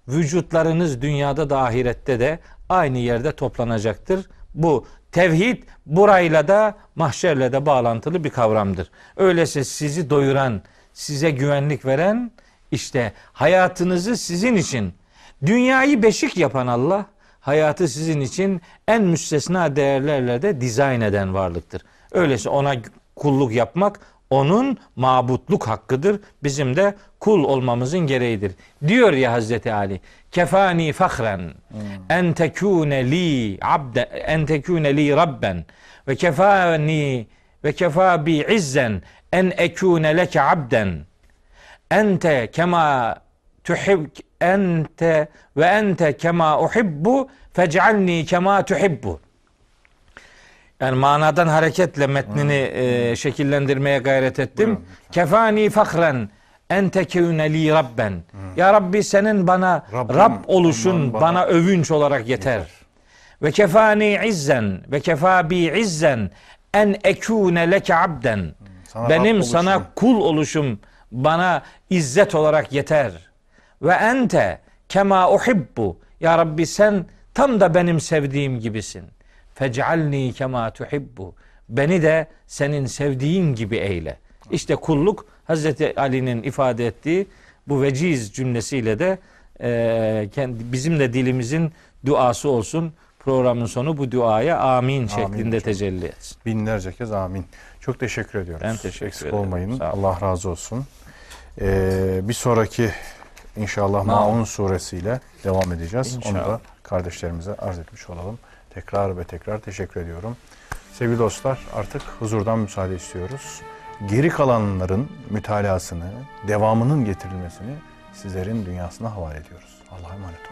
vücutlarınız dünyada da ahirette de aynı yerde toplanacaktır. Bu tevhid burayla da mahşerle de bağlantılı bir kavramdır. Öyleyse sizi doyuran, size güvenlik veren işte hayatınızı sizin için dünyayı beşik yapan Allah hayatı sizin için en müstesna değerlerle de dizayn eden varlıktır. Öyleyse ona kulluk yapmak onun mabutluk hakkıdır. Bizim de kul olmamızın gereğidir. Diyor ya Hazreti Ali. Kefani fahren en tekune li abde en tekune li rabben ve kefani ve kefa bi izzen en ekune leke abden ente kema tuhib ente ve ente kema uhibbu fec'alni kema tuhibbu. Yani manadan hareketle metnini e, şekillendirmeye gayret ettim. Kefani fakren ente kevne li rabben. Ya Rabbi senin bana Rabbim Rab oluşun bana, bana övünç olarak yeter. Ve kefani izzen ve kefa bi izzen en ekune leke abden. Sana Benim sana kul oluşum bana izzet olarak yeter. Ve ente kema uhibbu. Ya Rabbi sen tam da benim sevdiğim gibisin. Fec'alni kema tuhibbu. Beni de senin sevdiğin gibi eyle. İşte kulluk Hazreti Ali'nin ifade ettiği bu veciz cümlesiyle de e, kendi, bizim de dilimizin duası olsun. Programın sonu bu duaya amin, şeklinde hocam. tecelli etsin. Binlerce kez amin. Çok teşekkür ediyoruz. Ben teşekkür Eksik ederim. olmayın. Allah razı olsun. Ee, bir sonraki inşallah Maun suresiyle devam edeceğiz. Onu İnşallah. da kardeşlerimize arz etmiş olalım. Tekrar ve tekrar teşekkür ediyorum. Sevgili dostlar artık huzurdan müsaade istiyoruz. Geri kalanların mütalasını, devamının getirilmesini sizlerin dünyasına havale ediyoruz. Allah'a emanet olun.